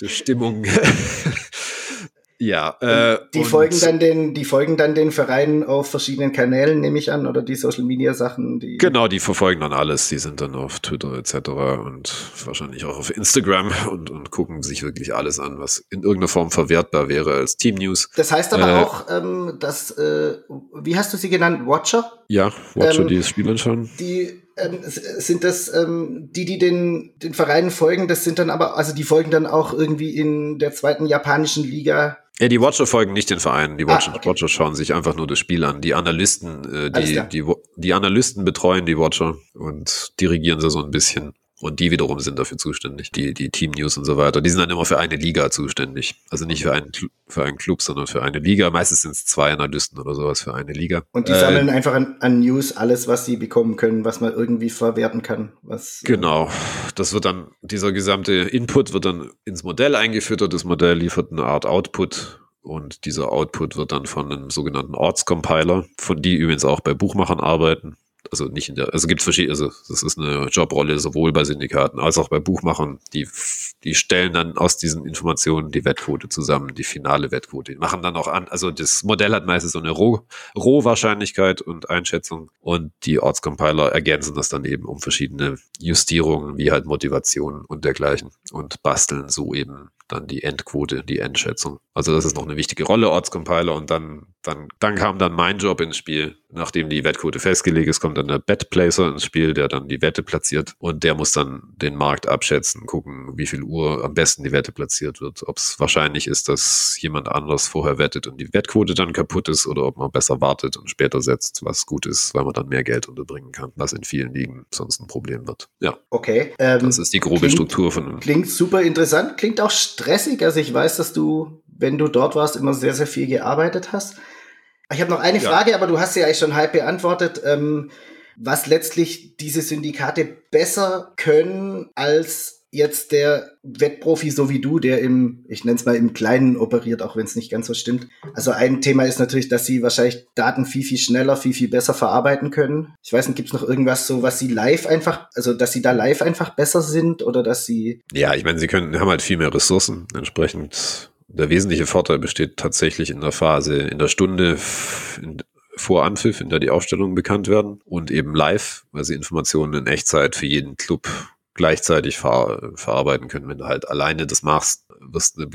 die Stimmung. *laughs* Ja, äh, die folgen dann den, die folgen dann den Vereinen auf verschiedenen Kanälen, nehme ich an, oder die Social Media Sachen. Die genau, die verfolgen dann alles. Die sind dann auf Twitter etc. und wahrscheinlich auch auf Instagram und, und gucken sich wirklich alles an, was in irgendeiner Form verwertbar wäre als Team News. Das heißt aber äh, auch, ähm, dass, äh, wie hast du sie genannt, Watcher? Ja, Watcher, ähm, die das Spiel anschauen. Die ähm, sind das ähm, die, die den, den Vereinen folgen, das sind dann aber, also die folgen dann auch irgendwie in der zweiten japanischen Liga ja, die Watcher folgen nicht den Vereinen. Die Watcher, ah, okay. Watcher schauen sich einfach nur das Spiel an. Die Analysten, äh, die, die, die Analysten betreuen die Watcher und dirigieren sie so ein bisschen. Und die wiederum sind dafür zuständig, die, die Team News und so weiter. Die sind dann immer für eine Liga zuständig. Also nicht für einen, für einen Club, sondern für eine Liga. Meistens sind es zwei Analysten oder sowas für eine Liga. Und die äh, sammeln einfach an, an, News alles, was sie bekommen können, was man irgendwie verwerten kann. Was, äh, genau. Das wird dann, dieser gesamte Input wird dann ins Modell eingefüttert. Das Modell liefert eine Art Output und dieser Output wird dann von einem sogenannten Ortscompiler, von die übrigens auch bei Buchmachern arbeiten, also nicht in der, also gibt es verschiedene, also das ist eine Jobrolle sowohl bei Syndikaten als auch bei Buchmachern, die, die stellen dann aus diesen Informationen die Wettquote zusammen, die finale Wettquote. Die machen dann auch an, also das Modell hat meistens so eine Roh, Rohwahrscheinlichkeit und Einschätzung und die Ortscompiler ergänzen das dann eben um verschiedene Justierungen, wie halt Motivation und dergleichen und basteln so eben dann die Endquote, die Endschätzung. Also das ist noch eine wichtige Rolle, Ortscompiler. Und dann, dann, dann kam dann mein Job ins Spiel. Nachdem die Wettquote festgelegt ist, kommt dann der Bet-Placer ins Spiel, der dann die Wette platziert. Und der muss dann den Markt abschätzen, gucken, wie viel Uhr am besten die Wette platziert wird. Ob es wahrscheinlich ist, dass jemand anders vorher wettet und die Wettquote dann kaputt ist oder ob man besser wartet und später setzt, was gut ist, weil man dann mehr Geld unterbringen kann, was in vielen Ligen sonst ein Problem wird. Ja. Okay. Ähm, das ist die grobe klingt, Struktur von. Klingt super interessant, klingt auch stressig. Also ich weiß, dass du, wenn du dort warst, immer sehr, sehr viel gearbeitet hast. Ich habe noch eine ja. Frage, aber du hast sie eigentlich schon halb beantwortet. Ähm, was letztlich diese Syndikate besser können als jetzt der Wettprofi so wie du, der im, ich nenne es mal im Kleinen operiert, auch wenn es nicht ganz so stimmt. Also ein Thema ist natürlich, dass sie wahrscheinlich Daten viel, viel schneller, viel, viel besser verarbeiten können. Ich weiß nicht, gibt es noch irgendwas so, was sie live einfach, also dass sie da live einfach besser sind oder dass sie. Ja, ich meine, sie können, haben halt viel mehr Ressourcen. Entsprechend der wesentliche Vorteil besteht tatsächlich in der Phase, in der Stunde, in, vor Anpfiff, in der die Aufstellungen bekannt werden und eben live, weil sie Informationen in Echtzeit für jeden Club gleichzeitig ver verarbeiten können. Wenn du halt alleine das machst, wirst du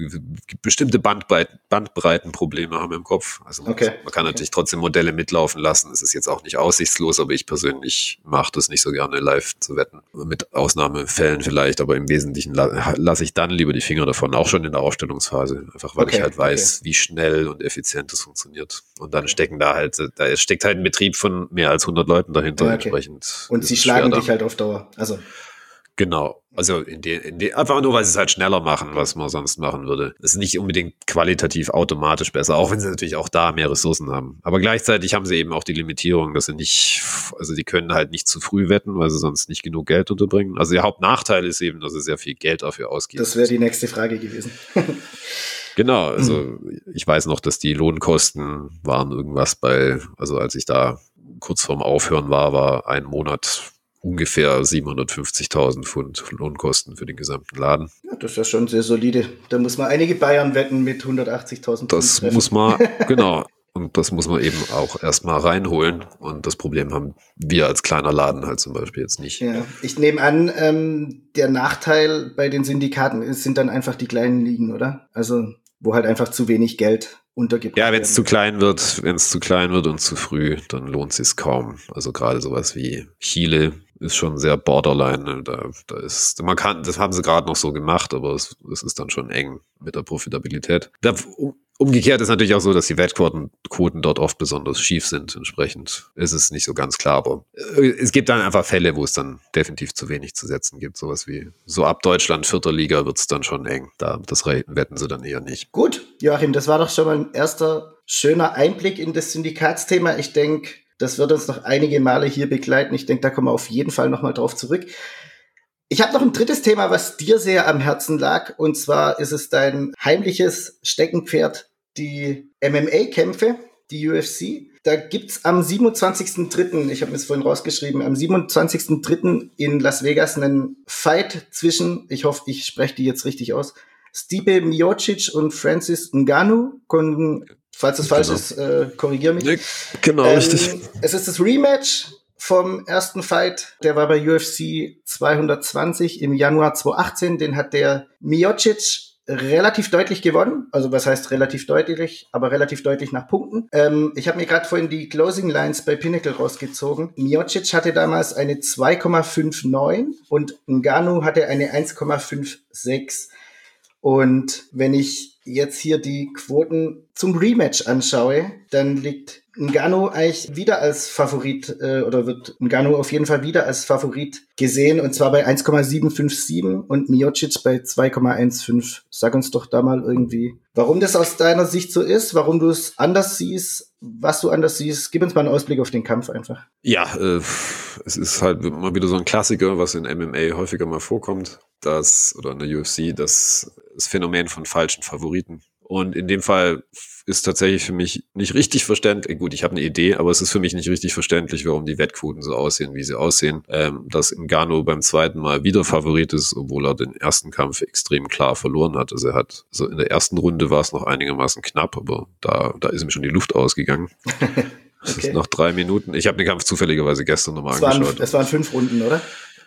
bestimmte Bandbreiten, Bandbreitenprobleme haben im Kopf. Also okay. man kann natürlich trotzdem Modelle mitlaufen lassen. Es ist jetzt auch nicht aussichtslos, aber ich persönlich mache das nicht so gerne live zu wetten. Mit Ausnahmefällen vielleicht, aber im Wesentlichen la lasse ich dann lieber die Finger davon, auch schon in der Aufstellungsphase. Einfach weil okay. ich halt weiß, okay. wie schnell und effizient das funktioniert. Und dann stecken da halt, da steckt halt ein Betrieb von mehr als 100 Leuten dahinter entsprechend. Und sie schlagen dich halt auf Dauer. Also Genau. Also in de, in de, einfach nur, weil sie es halt schneller machen, was man sonst machen würde. Das ist nicht unbedingt qualitativ automatisch besser, auch wenn sie natürlich auch da mehr Ressourcen haben. Aber gleichzeitig haben sie eben auch die Limitierung, dass sie nicht, also die können halt nicht zu früh wetten, weil sie sonst nicht genug Geld unterbringen. Also der Hauptnachteil ist eben, dass sie sehr viel Geld dafür ausgeben. Das wäre die nächste Frage gewesen. *laughs* genau, also ich weiß noch, dass die Lohnkosten waren irgendwas bei, also als ich da kurz vorm Aufhören war, war ein Monat ungefähr 750.000 Pfund Lohnkosten für den gesamten Laden. Ja, das ist ja schon sehr solide. Da muss man einige Bayern wetten mit 180.000 Pfund. Das treffen. muss man, *laughs* genau. Und das muss man eben auch erstmal reinholen. Und das Problem haben wir als kleiner Laden halt zum Beispiel jetzt nicht. Ja, ich nehme an, ähm, der Nachteil bei den Syndikaten ist, sind dann einfach die kleinen Ligen, oder? Also, wo halt einfach zu wenig Geld untergebracht Ja, wenn es zu klein wird, wenn es zu klein wird und zu früh, dann lohnt es sich kaum. Also gerade sowas wie Chile ist schon sehr borderline. Ne? Da, da ist, man kann, das haben sie gerade noch so gemacht, aber es, es ist dann schon eng mit der Profitabilität. Da, Umgekehrt ist natürlich auch so, dass die Wettquoten Quoten dort oft besonders schief sind. Entsprechend ist es nicht so ganz klar. Aber äh, es gibt dann einfach Fälle, wo es dann definitiv zu wenig zu setzen gibt. Sowas wie so ab Deutschland, vierter Liga wird es dann schon eng. Da, das wetten sie dann eher nicht. Gut, Joachim, das war doch schon mal ein erster schöner Einblick in das Syndikatsthema. Ich denke, das wird uns noch einige Male hier begleiten. Ich denke, da kommen wir auf jeden Fall nochmal drauf zurück. Ich habe noch ein drittes Thema, was dir sehr am Herzen lag. Und zwar ist es dein heimliches Steckenpferd die MMA-Kämpfe, die UFC. Da gibt's am 27.03., ich habe mir es vorhin rausgeschrieben, am 27.03. in Las Vegas einen Fight zwischen, ich hoffe, ich spreche die jetzt richtig aus, Stipe Miocic und Francis Ngannou. Falls das falsch genau. ist, äh, korrigier mich. Nee, genau, ähm, richtig. Es ist das Rematch vom ersten Fight. Der war bei UFC 220 im Januar 2018. Den hat der Miocic relativ deutlich gewonnen. Also was heißt relativ deutlich, aber relativ deutlich nach Punkten. Ähm, ich habe mir gerade vorhin die Closing Lines bei Pinnacle rausgezogen. Miocic hatte damals eine 2,59 und Ngannou hatte eine 1,56. Und wenn ich jetzt hier die Quoten zum Rematch anschaue, dann liegt Ngannou eigentlich wieder als Favorit äh, oder wird Ngannou auf jeden Fall wieder als Favorit gesehen und zwar bei 1,757 und Miocic bei 2,15. Sag uns doch da mal irgendwie, warum das aus deiner Sicht so ist, warum du es anders siehst, was du anders siehst. Gib uns mal einen Ausblick auf den Kampf einfach. Ja, äh, es ist halt mal wieder so ein Klassiker, was in MMA häufiger mal vorkommt, dass oder in der UFC, das, das Phänomen von falschen Favoriten. Und in dem Fall ist tatsächlich für mich nicht richtig verständlich. Gut, ich habe eine Idee, aber es ist für mich nicht richtig verständlich, warum die Wettquoten so aussehen, wie sie aussehen. Ähm, dass Ngannou beim zweiten Mal wieder Favorit ist, obwohl er den ersten Kampf extrem klar verloren hat. Also er hat, so in der ersten Runde war es noch einigermaßen knapp, aber da, da ist ihm schon die Luft ausgegangen. *laughs* Das okay. ist noch drei Minuten. Ich habe den Kampf zufälligerweise gestern nochmal angeschaut. es waren fünf Runden, oder?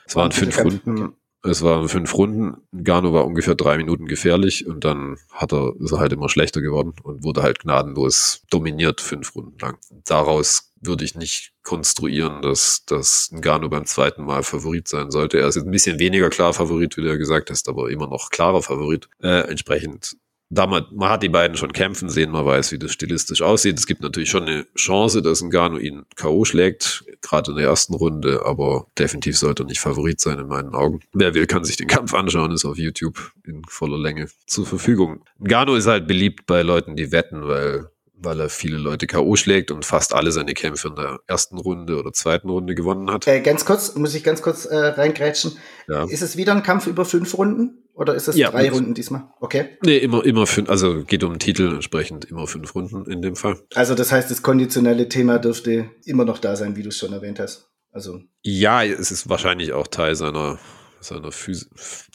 Es waren fünf Runden. Es waren fünf Runden. Gano war ungefähr drei Minuten gefährlich und dann hat er, ist er halt immer schlechter geworden und wurde halt gnadenlos dominiert fünf Runden lang. Daraus würde ich nicht konstruieren, dass, dass Gano beim zweiten Mal Favorit sein sollte. Er ist jetzt ein bisschen weniger klar Favorit, wie du ja gesagt hast, aber immer noch klarer Favorit. Äh, entsprechend da man, man hat die beiden schon kämpfen sehen, man weiß, wie das stilistisch aussieht. Es gibt natürlich schon eine Chance, dass Ngannou ihn K.O. schlägt, gerade in der ersten Runde, aber definitiv sollte er nicht Favorit sein in meinen Augen. Wer will, kann sich den Kampf anschauen, ist auf YouTube in voller Länge zur Verfügung. Ngannou ist halt beliebt bei Leuten, die wetten, weil weil er viele Leute K.O. schlägt und fast alle seine Kämpfe in der ersten Runde oder zweiten Runde gewonnen hat. Äh, ganz kurz, muss ich ganz kurz äh, reingrätschen. Ja. Ist es wieder ein Kampf über fünf Runden? Oder ist es ja, drei Runden diesmal? Okay. Nee, immer, immer fünf, also geht um den Titel entsprechend immer fünf Runden in dem Fall. Also das heißt, das konditionelle Thema dürfte immer noch da sein, wie du es schon erwähnt hast. Also. Ja, es ist wahrscheinlich auch Teil seiner seiner Physik.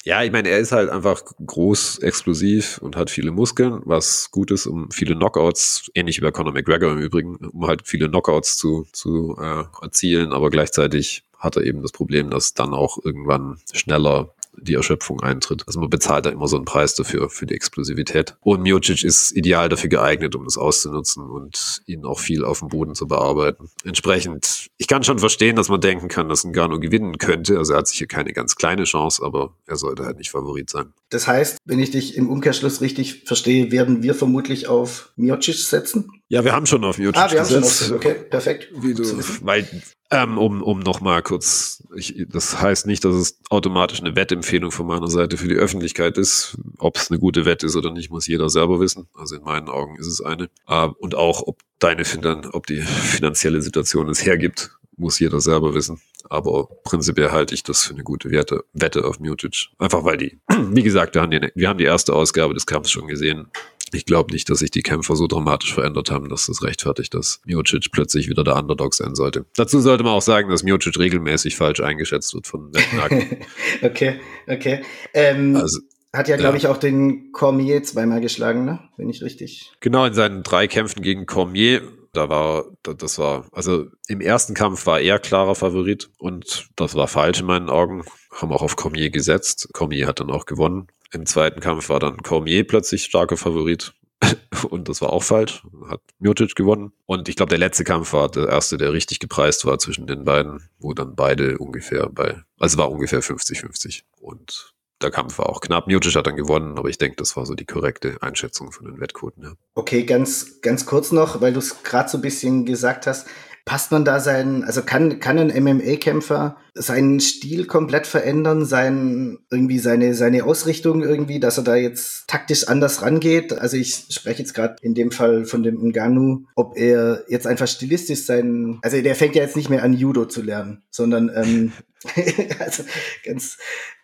Ja, ich meine, er ist halt einfach groß, explosiv und hat viele Muskeln, was gut ist, um viele Knockouts, ähnlich wie bei Conor McGregor im Übrigen, um halt viele Knockouts zu, zu äh, erzielen, aber gleichzeitig hat er eben das Problem, dass dann auch irgendwann schneller die Erschöpfung eintritt. Also man bezahlt da immer so einen Preis dafür, für die Explosivität. Und Miocic ist ideal dafür geeignet, um das auszunutzen und ihn auch viel auf dem Boden zu bearbeiten. Entsprechend, ich kann schon verstehen, dass man denken kann, dass Ngannou gewinnen könnte. Also er hat sicher keine ganz kleine Chance, aber er sollte halt nicht Favorit sein. Das heißt, wenn ich dich im Umkehrschluss richtig verstehe, werden wir vermutlich auf Miocic setzen? Ja, wir haben schon auf Miocic ah, wir gesetzt. Haben schon auf, okay, perfekt. Wie du, weil ähm, um um nochmal kurz, ich, das heißt nicht, dass es automatisch eine Wettempfehlung von meiner Seite für die Öffentlichkeit ist. Ob es eine gute Wette ist oder nicht, muss jeder selber wissen. Also in meinen Augen ist es eine. Äh, und auch, ob deine ob die finanzielle Situation es hergibt, muss jeder selber wissen. Aber prinzipiell halte ich das für eine gute Wette, Wette auf Mutic. Einfach weil die, *clears throat* wie gesagt, wir haben die, wir haben die erste Ausgabe des Kampfs schon gesehen ich glaube nicht, dass sich die Kämpfer so dramatisch verändert haben, dass das rechtfertigt, dass Miocic plötzlich wieder der Underdog sein sollte. Dazu sollte man auch sagen, dass Miocic regelmäßig falsch eingeschätzt wird von Wettnagen. *laughs* okay, okay. Ähm, also hat ja, glaube ja. ich, auch den Cormier zweimal geschlagen, ne? Wenn ich richtig. Genau, in seinen drei Kämpfen gegen Cormier da war, das war, also im ersten Kampf war er klarer Favorit und das war falsch in meinen Augen. Haben auch auf Cormier gesetzt. Cormier hat dann auch gewonnen. Im zweiten Kampf war dann Cormier plötzlich starker Favorit. *laughs* und das war auch falsch. Hat Miocic gewonnen. Und ich glaube, der letzte Kampf war der erste, der richtig gepreist war zwischen den beiden, wo dann beide ungefähr bei, also war ungefähr 50-50. Und der Kampf war auch knapp. Miocic hat dann gewonnen, aber ich denke, das war so die korrekte Einschätzung von den Wettquoten. Ja. Okay, ganz, ganz kurz noch, weil du es gerade so ein bisschen gesagt hast passt man da seinen, also kann, kann ein MMA-Kämpfer seinen Stil komplett verändern, sein, irgendwie seine, seine Ausrichtung irgendwie, dass er da jetzt taktisch anders rangeht? Also ich spreche jetzt gerade in dem Fall von dem Nganu, ob er jetzt einfach stilistisch sein, also der fängt ja jetzt nicht mehr an Judo zu lernen, sondern, ähm, *laughs* also ganz,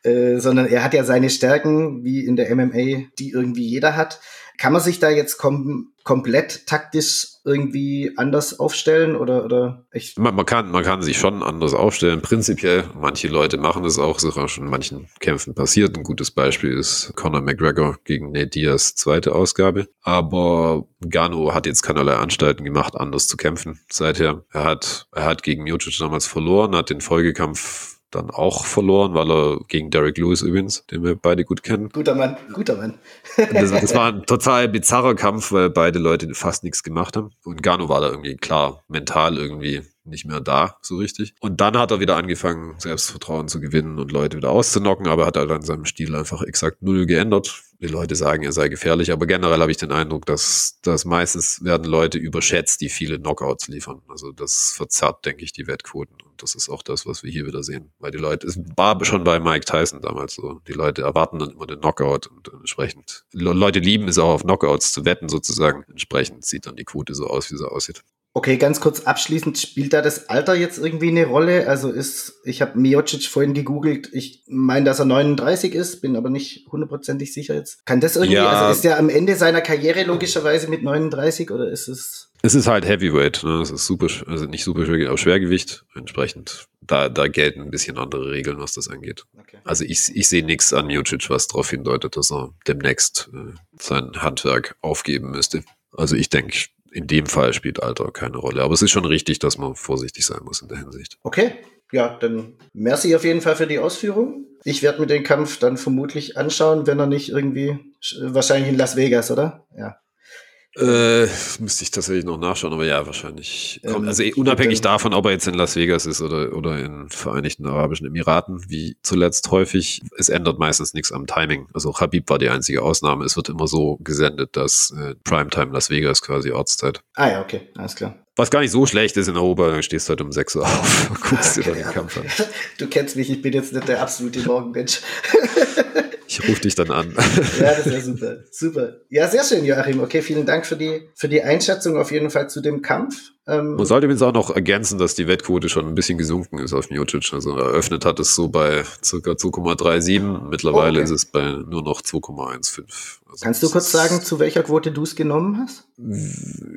äh, sondern er hat ja seine Stärken, wie in der MMA, die irgendwie jeder hat. Kann man sich da jetzt kom komplett taktisch irgendwie anders aufstellen oder, oder ich? Man, man, kann, man kann sich schon anders aufstellen. Prinzipiell, manche Leute machen das auch, sogar schon in manchen Kämpfen passiert. Ein gutes Beispiel ist Conor McGregor gegen Nate Diaz zweite Ausgabe. Aber Gano hat jetzt keinerlei Anstalten gemacht, anders zu kämpfen seither. Er hat, er hat gegen Miocic damals verloren, hat den Folgekampf dann auch verloren, weil er gegen Derek Lewis übrigens, den wir beide gut kennen. Guter Mann, guter Mann. das, das, war ein *laughs* total bizarrer Kampf, weil beide Leute fast nichts gemacht haben. Und Gano war da irgendwie klar mental irgendwie nicht mehr da, so richtig. Und dann hat er wieder angefangen, Selbstvertrauen zu gewinnen und Leute wieder auszunocken, aber hat er dann seinem Stil einfach exakt null geändert. Die Leute sagen, er sei gefährlich, aber generell habe ich den Eindruck, dass, dass meistens werden Leute überschätzt, die viele Knockouts liefern. Also das verzerrt, denke ich, die Wettquoten. Und das ist auch das, was wir hier wieder sehen. Weil die Leute, es war schon bei Mike Tyson damals so. Die Leute erwarten dann immer den Knockout und entsprechend, Leute lieben es auch auf Knockouts zu wetten sozusagen. Entsprechend sieht dann die Quote so aus, wie sie aussieht. Okay, ganz kurz abschließend, spielt da das Alter jetzt irgendwie eine Rolle? Also ist, ich habe Miocic vorhin gegoogelt, ich meine, dass er 39 ist, bin aber nicht hundertprozentig sicher jetzt. Kann das irgendwie, ja. also ist er am Ende seiner Karriere logischerweise mit 39 oder ist es? Es ist halt Heavyweight, ne? Es ist super, also nicht super schwer, aber Schwergewicht. Entsprechend, da, da gelten ein bisschen andere Regeln, was das angeht. Okay. Also ich, ich sehe nichts an Miocic, was darauf hindeutet, dass er demnächst äh, sein Handwerk aufgeben müsste. Also ich denke, in dem Fall spielt Alter keine Rolle. Aber es ist schon richtig, dass man vorsichtig sein muss in der Hinsicht. Okay, ja, dann merci auf jeden Fall für die Ausführung. Ich werde mir den Kampf dann vermutlich anschauen, wenn er nicht irgendwie, wahrscheinlich in Las Vegas, oder? Ja. Äh, müsste ich tatsächlich noch nachschauen, aber ja, wahrscheinlich. Ähm, also unabhängig davon, ob er jetzt in Las Vegas ist oder, oder in Vereinigten Arabischen Emiraten, wie zuletzt häufig, es ändert meistens nichts am Timing. Also Habib war die einzige Ausnahme. Es wird immer so gesendet, dass äh, Primetime Las Vegas quasi Ortszeit. Ah ja, okay, alles klar. Was gar nicht so schlecht ist in Europa, dann stehst du halt um 6 Uhr auf und *laughs* guckst dir dann den Kampf an. Du kennst mich, ich bin jetzt nicht der absolute Morgenmensch. *laughs* Ich rufe dich dann an. *laughs* Ja, das wäre super. Super. Ja, sehr schön, Joachim. Okay, vielen Dank für die, für die Einschätzung auf jeden Fall zu dem Kampf. Ähm, Man sollte übrigens auch noch ergänzen, dass die Wettquote schon ein bisschen gesunken ist auf Miocic. Also eröffnet hat es so bei circa 2,37. Mittlerweile okay. ist es bei nur noch 2,15. Also Kannst du kurz sagen, zu welcher Quote du es genommen hast?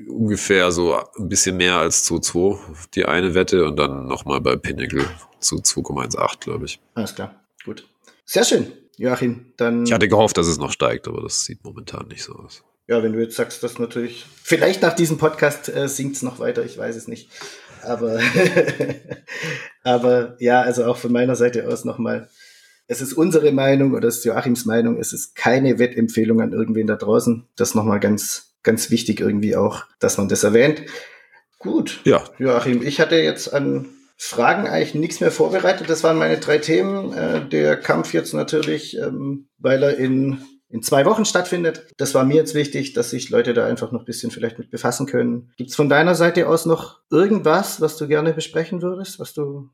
Ungefähr so ein bisschen mehr als 2,2 die eine Wette und dann nochmal bei Pinnacle zu 2,18, glaube ich. Alles klar. Gut. Sehr schön. Joachim, dann. Ich hatte gehofft, dass es noch steigt, aber das sieht momentan nicht so aus. Ja, wenn du jetzt sagst, dass natürlich. Vielleicht nach diesem Podcast äh, sinkt es noch weiter, ich weiß es nicht. Aber, *laughs* aber ja, also auch von meiner Seite aus nochmal. Es ist unsere Meinung oder es ist Joachims Meinung, es ist keine Wettempfehlung an irgendwen da draußen. Das nochmal ganz, ganz wichtig irgendwie auch, dass man das erwähnt. Gut. Ja. Joachim, ich hatte jetzt an Fragen eigentlich nichts mehr vorbereitet. Das waren meine drei Themen. Äh, der Kampf jetzt natürlich, ähm, weil er in, in zwei Wochen stattfindet. Das war mir jetzt wichtig, dass sich Leute da einfach noch ein bisschen vielleicht mit befassen können. Gibt es von deiner Seite aus noch irgendwas, was du gerne besprechen würdest, was du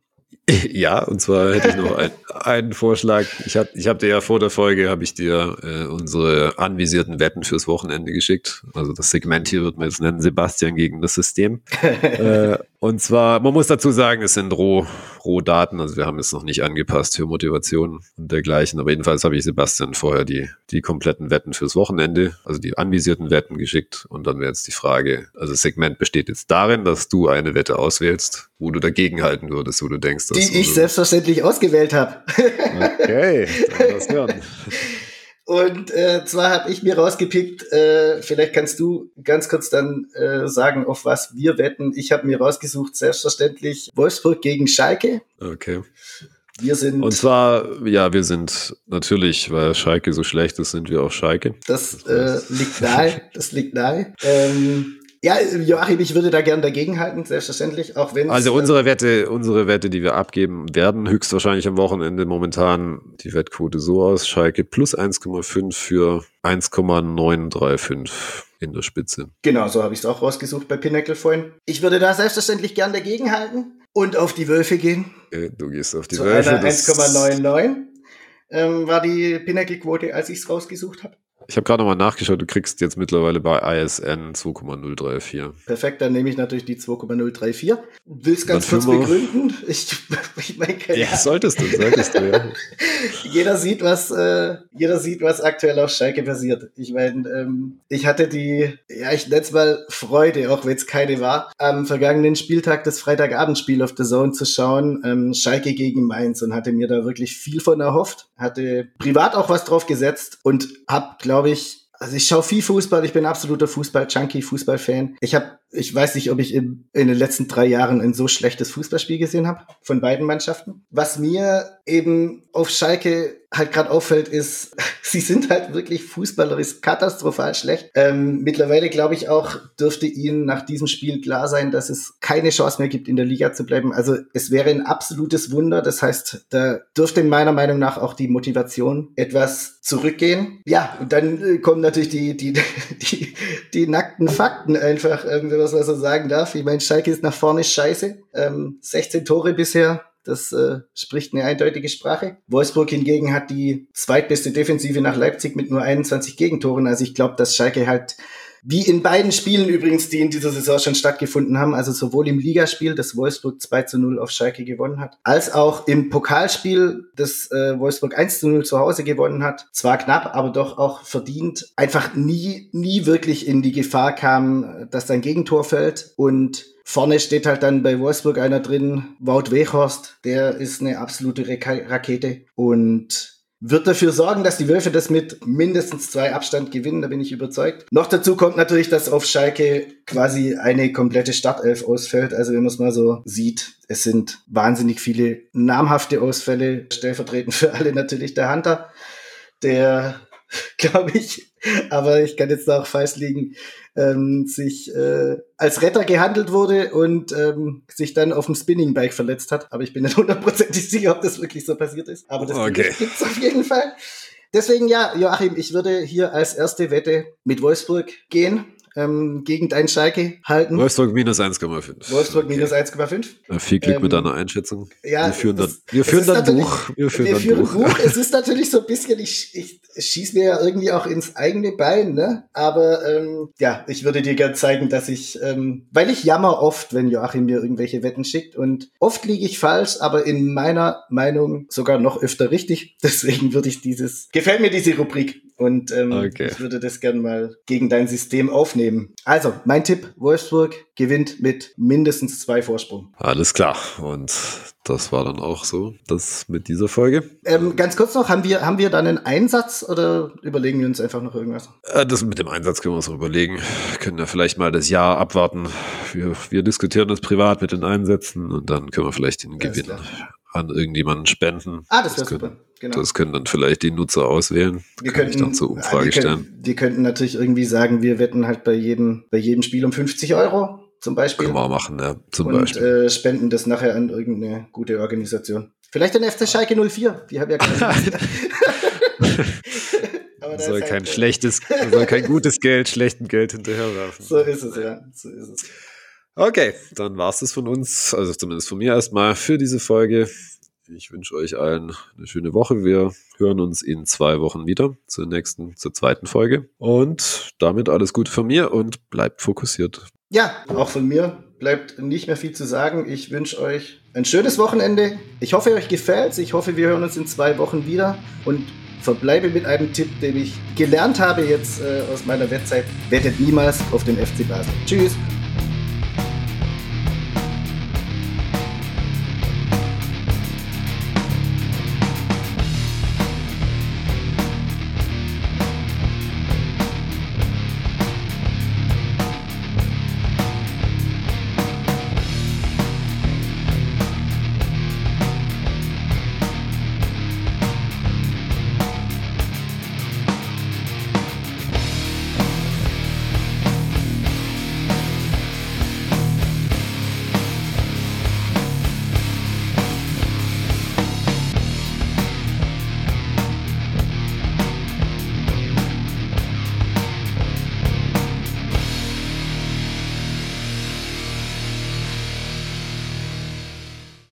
*laughs* Ja, und zwar hätte ich noch *laughs* ein, einen Vorschlag. Ich habe ich hab dir ja vor der Folge, habe ich dir äh, unsere anvisierten Wetten fürs Wochenende geschickt. Also das Segment hier wird man jetzt nennen, Sebastian gegen das System. *laughs* äh, und zwar, man muss dazu sagen, es sind Roh, Rohdaten, also wir haben es noch nicht angepasst für Motivation und dergleichen. Aber jedenfalls habe ich Sebastian vorher die, die kompletten Wetten fürs Wochenende, also die anvisierten Wetten geschickt. Und dann wäre jetzt die Frage, also das Segment besteht jetzt darin, dass du eine Wette auswählst, wo du dagegen halten würdest, wo du denkst, dass. Die ich selbstverständlich ausgewählt habe. okay, dann *laughs* das hören. Und äh, zwar habe ich mir rausgepickt, äh, vielleicht kannst du ganz kurz dann äh, sagen, auf was wir wetten. Ich habe mir rausgesucht, selbstverständlich Wolfsburg gegen Schalke. Okay. Wir sind. Und zwar, ja, wir sind natürlich, weil Schalke so schlecht ist, sind wir auch Schalke. Das äh, liegt nahe. Das liegt nahe. Ähm, ja, Joachim, ich würde da gern dagegenhalten, selbstverständlich, auch wenn Also unsere Wette, unsere Wette, die wir abgeben werden, höchstwahrscheinlich am Wochenende momentan die Wettquote so aus, Schalke plus 1,5 für 1,935 in der Spitze. Genau, so habe ich es auch rausgesucht bei Pinnacle vorhin. Ich würde da selbstverständlich gern dagegenhalten und auf die Wölfe gehen. Du gehst auf die Zu Wölfe. einer 1,99 ähm, war die Pinnacle-Quote, als ich es rausgesucht habe. Ich habe gerade nochmal nachgeschaut, du kriegst jetzt mittlerweile bei ISN 2,034. Perfekt, dann nehme ich natürlich die 2,034. Will es ganz kurz begründen. Ich, *laughs* ich meine, Ja, Ahnung. solltest du, solltest du, ja. *laughs* jeder sieht, was äh, jeder sieht, was aktuell auf Schalke passiert. Ich meine, ähm, ich hatte die, ja, ich nenne es mal Freude, auch wenn es keine war, am vergangenen Spieltag das Freitagabendspiel auf The Zone zu schauen, ähm, Schalke gegen Mainz und hatte mir da wirklich viel von erhofft, hatte privat auch was drauf gesetzt und hab, glaube ich, also ich schaue viel Fußball, ich bin absoluter Fußball-Junkie, Fußball-Fan. Ich habe, ich weiß nicht, ob ich in, in den letzten drei Jahren ein so schlechtes Fußballspiel gesehen habe von beiden Mannschaften. Was mir eben auf Schalke halt gerade auffällt, ist, *laughs* sie sind halt wirklich fußballerisch katastrophal schlecht. Ähm, mittlerweile glaube ich auch, dürfte ihnen nach diesem Spiel klar sein, dass es keine Chance mehr gibt, in der Liga zu bleiben. Also es wäre ein absolutes Wunder. Das heißt, da dürfte meiner Meinung nach auch die Motivation etwas zurückgehen. Ja, und dann äh, kommen natürlich die, die, *laughs* die, die nackten Fakten einfach, ähm, wenn man es so sagen darf. Ich meine, Schalke ist nach vorne scheiße. Ähm, 16 Tore bisher. Das äh, spricht eine eindeutige Sprache. Wolfsburg hingegen hat die zweitbeste Defensive nach Leipzig mit nur 21 Gegentoren. Also ich glaube, dass Schalke halt wie in beiden Spielen übrigens, die in dieser Saison schon stattgefunden haben, also sowohl im Ligaspiel, das Wolfsburg 2 zu 0 auf Schalke gewonnen hat, als auch im Pokalspiel, das äh, Wolfsburg 1 zu 0 zu Hause gewonnen hat. Zwar knapp, aber doch auch verdient. Einfach nie, nie wirklich in die Gefahr kam, dass sein Gegentor fällt. Und Vorne steht halt dann bei Wolfsburg einer drin, Wout Weghorst, der ist eine absolute Rakete und wird dafür sorgen, dass die Wölfe das mit mindestens zwei Abstand gewinnen, da bin ich überzeugt. Noch dazu kommt natürlich, dass auf Schalke quasi eine komplette Startelf ausfällt. Also wenn man es mal so sieht, es sind wahnsinnig viele namhafte Ausfälle, stellvertretend für alle natürlich der Hunter, der, *laughs* glaube ich, aber ich kann jetzt auch falsch liegen, ähm, sich äh, als Retter gehandelt wurde und ähm, sich dann auf dem Spinningbike verletzt hat. Aber ich bin nicht hundertprozentig *laughs* sicher, ob das wirklich so passiert ist. Aber das Okay. Gerücht gibt's auf jeden Fall. Deswegen ja, Joachim, ich würde hier als erste Wette mit Wolfsburg gehen, ähm, gegen dein Schalke halten. Wolfsburg minus 1,5. Wolfsburg minus 1,5. Ja, viel Glück mit Ähm, deiner Einschätzung. ja, wir führen dann, wir es führen ist dann natürlich- Buch. Wir führen Wir dann führen Buch. Buch. Es ist natürlich so ein bisschen, ich, ich schieß mir ja irgendwie auch ins eigene Bein, ne? Aber ähm, ja, ich würde dir gern zeigen, dass ich, ähm, weil ich jammer oft, wenn Joachim mir irgendwelche Wetten schickt und oft liege ich falsch, aber in meiner Meinung sogar noch öfter richtig. *laughs* Deswegen würde ich dieses, gefällt mir diese Rubrik und ähm, Okay. ich würde das gern mal gegen dein System aufnehmen. Also, mein Tipp, Wolfsburg gewinnt mit mindestens zwei Vorsprung. Alles klar. Und das war dann auch so, das mit dieser Folge. Ähm, ganz kurz noch, haben wir, haben wir dann einen Einsatz oder überlegen wir uns einfach noch irgendwas? Äh, Das mit dem Einsatz können wir uns noch überlegen. Wir können ja vielleicht mal das Jahr abwarten. Wir, wir diskutieren das privat mit den Einsätzen und dann können wir vielleicht den Alles Gewinn klar. An irgendjemanden spenden. Ah, das wäre können, super. Genau. Das können dann vielleicht die Nutzer auswählen. wir kann ich könnten, dann zur ah, Umfrage wir stellen. könnten, wir könnten natürlich irgendwie sagen, wir wetten halt bei jedem, bei jedem Spiel um 50 Euro zum Beispiel Können wir auch machen, ja, zum und Beispiel. äh, spenden das nachher an irgendeine gute Organisation. Vielleicht an FC Schalke 04. Die haben ja keine. *laughs* *laughs* Soll kein halt, äh, schlechtes, soll kein gutes Geld, schlechtem Geld hinterherwerfen. *laughs* So ist es, ja. So ist es. Okay, dann war's das von uns, also zumindest von mir erstmal für diese Folge. Ich wünsche euch allen eine schöne Woche. Wir hören uns in zwei Wochen wieder zur nächsten, zur zweiten Folge. Und damit alles Gute von mir und bleibt fokussiert. Ja, auch von mir bleibt nicht mehr viel zu sagen. Ich wünsche euch ein schönes Wochenende. Ich hoffe, euch gefällt's. Ich hoffe, wir hören uns in zwei Wochen wieder und verbleibe mit einem Tipp, den ich gelernt habe jetzt äh, aus meiner Website. Wettet niemals auf den FC Basel. Tschüss.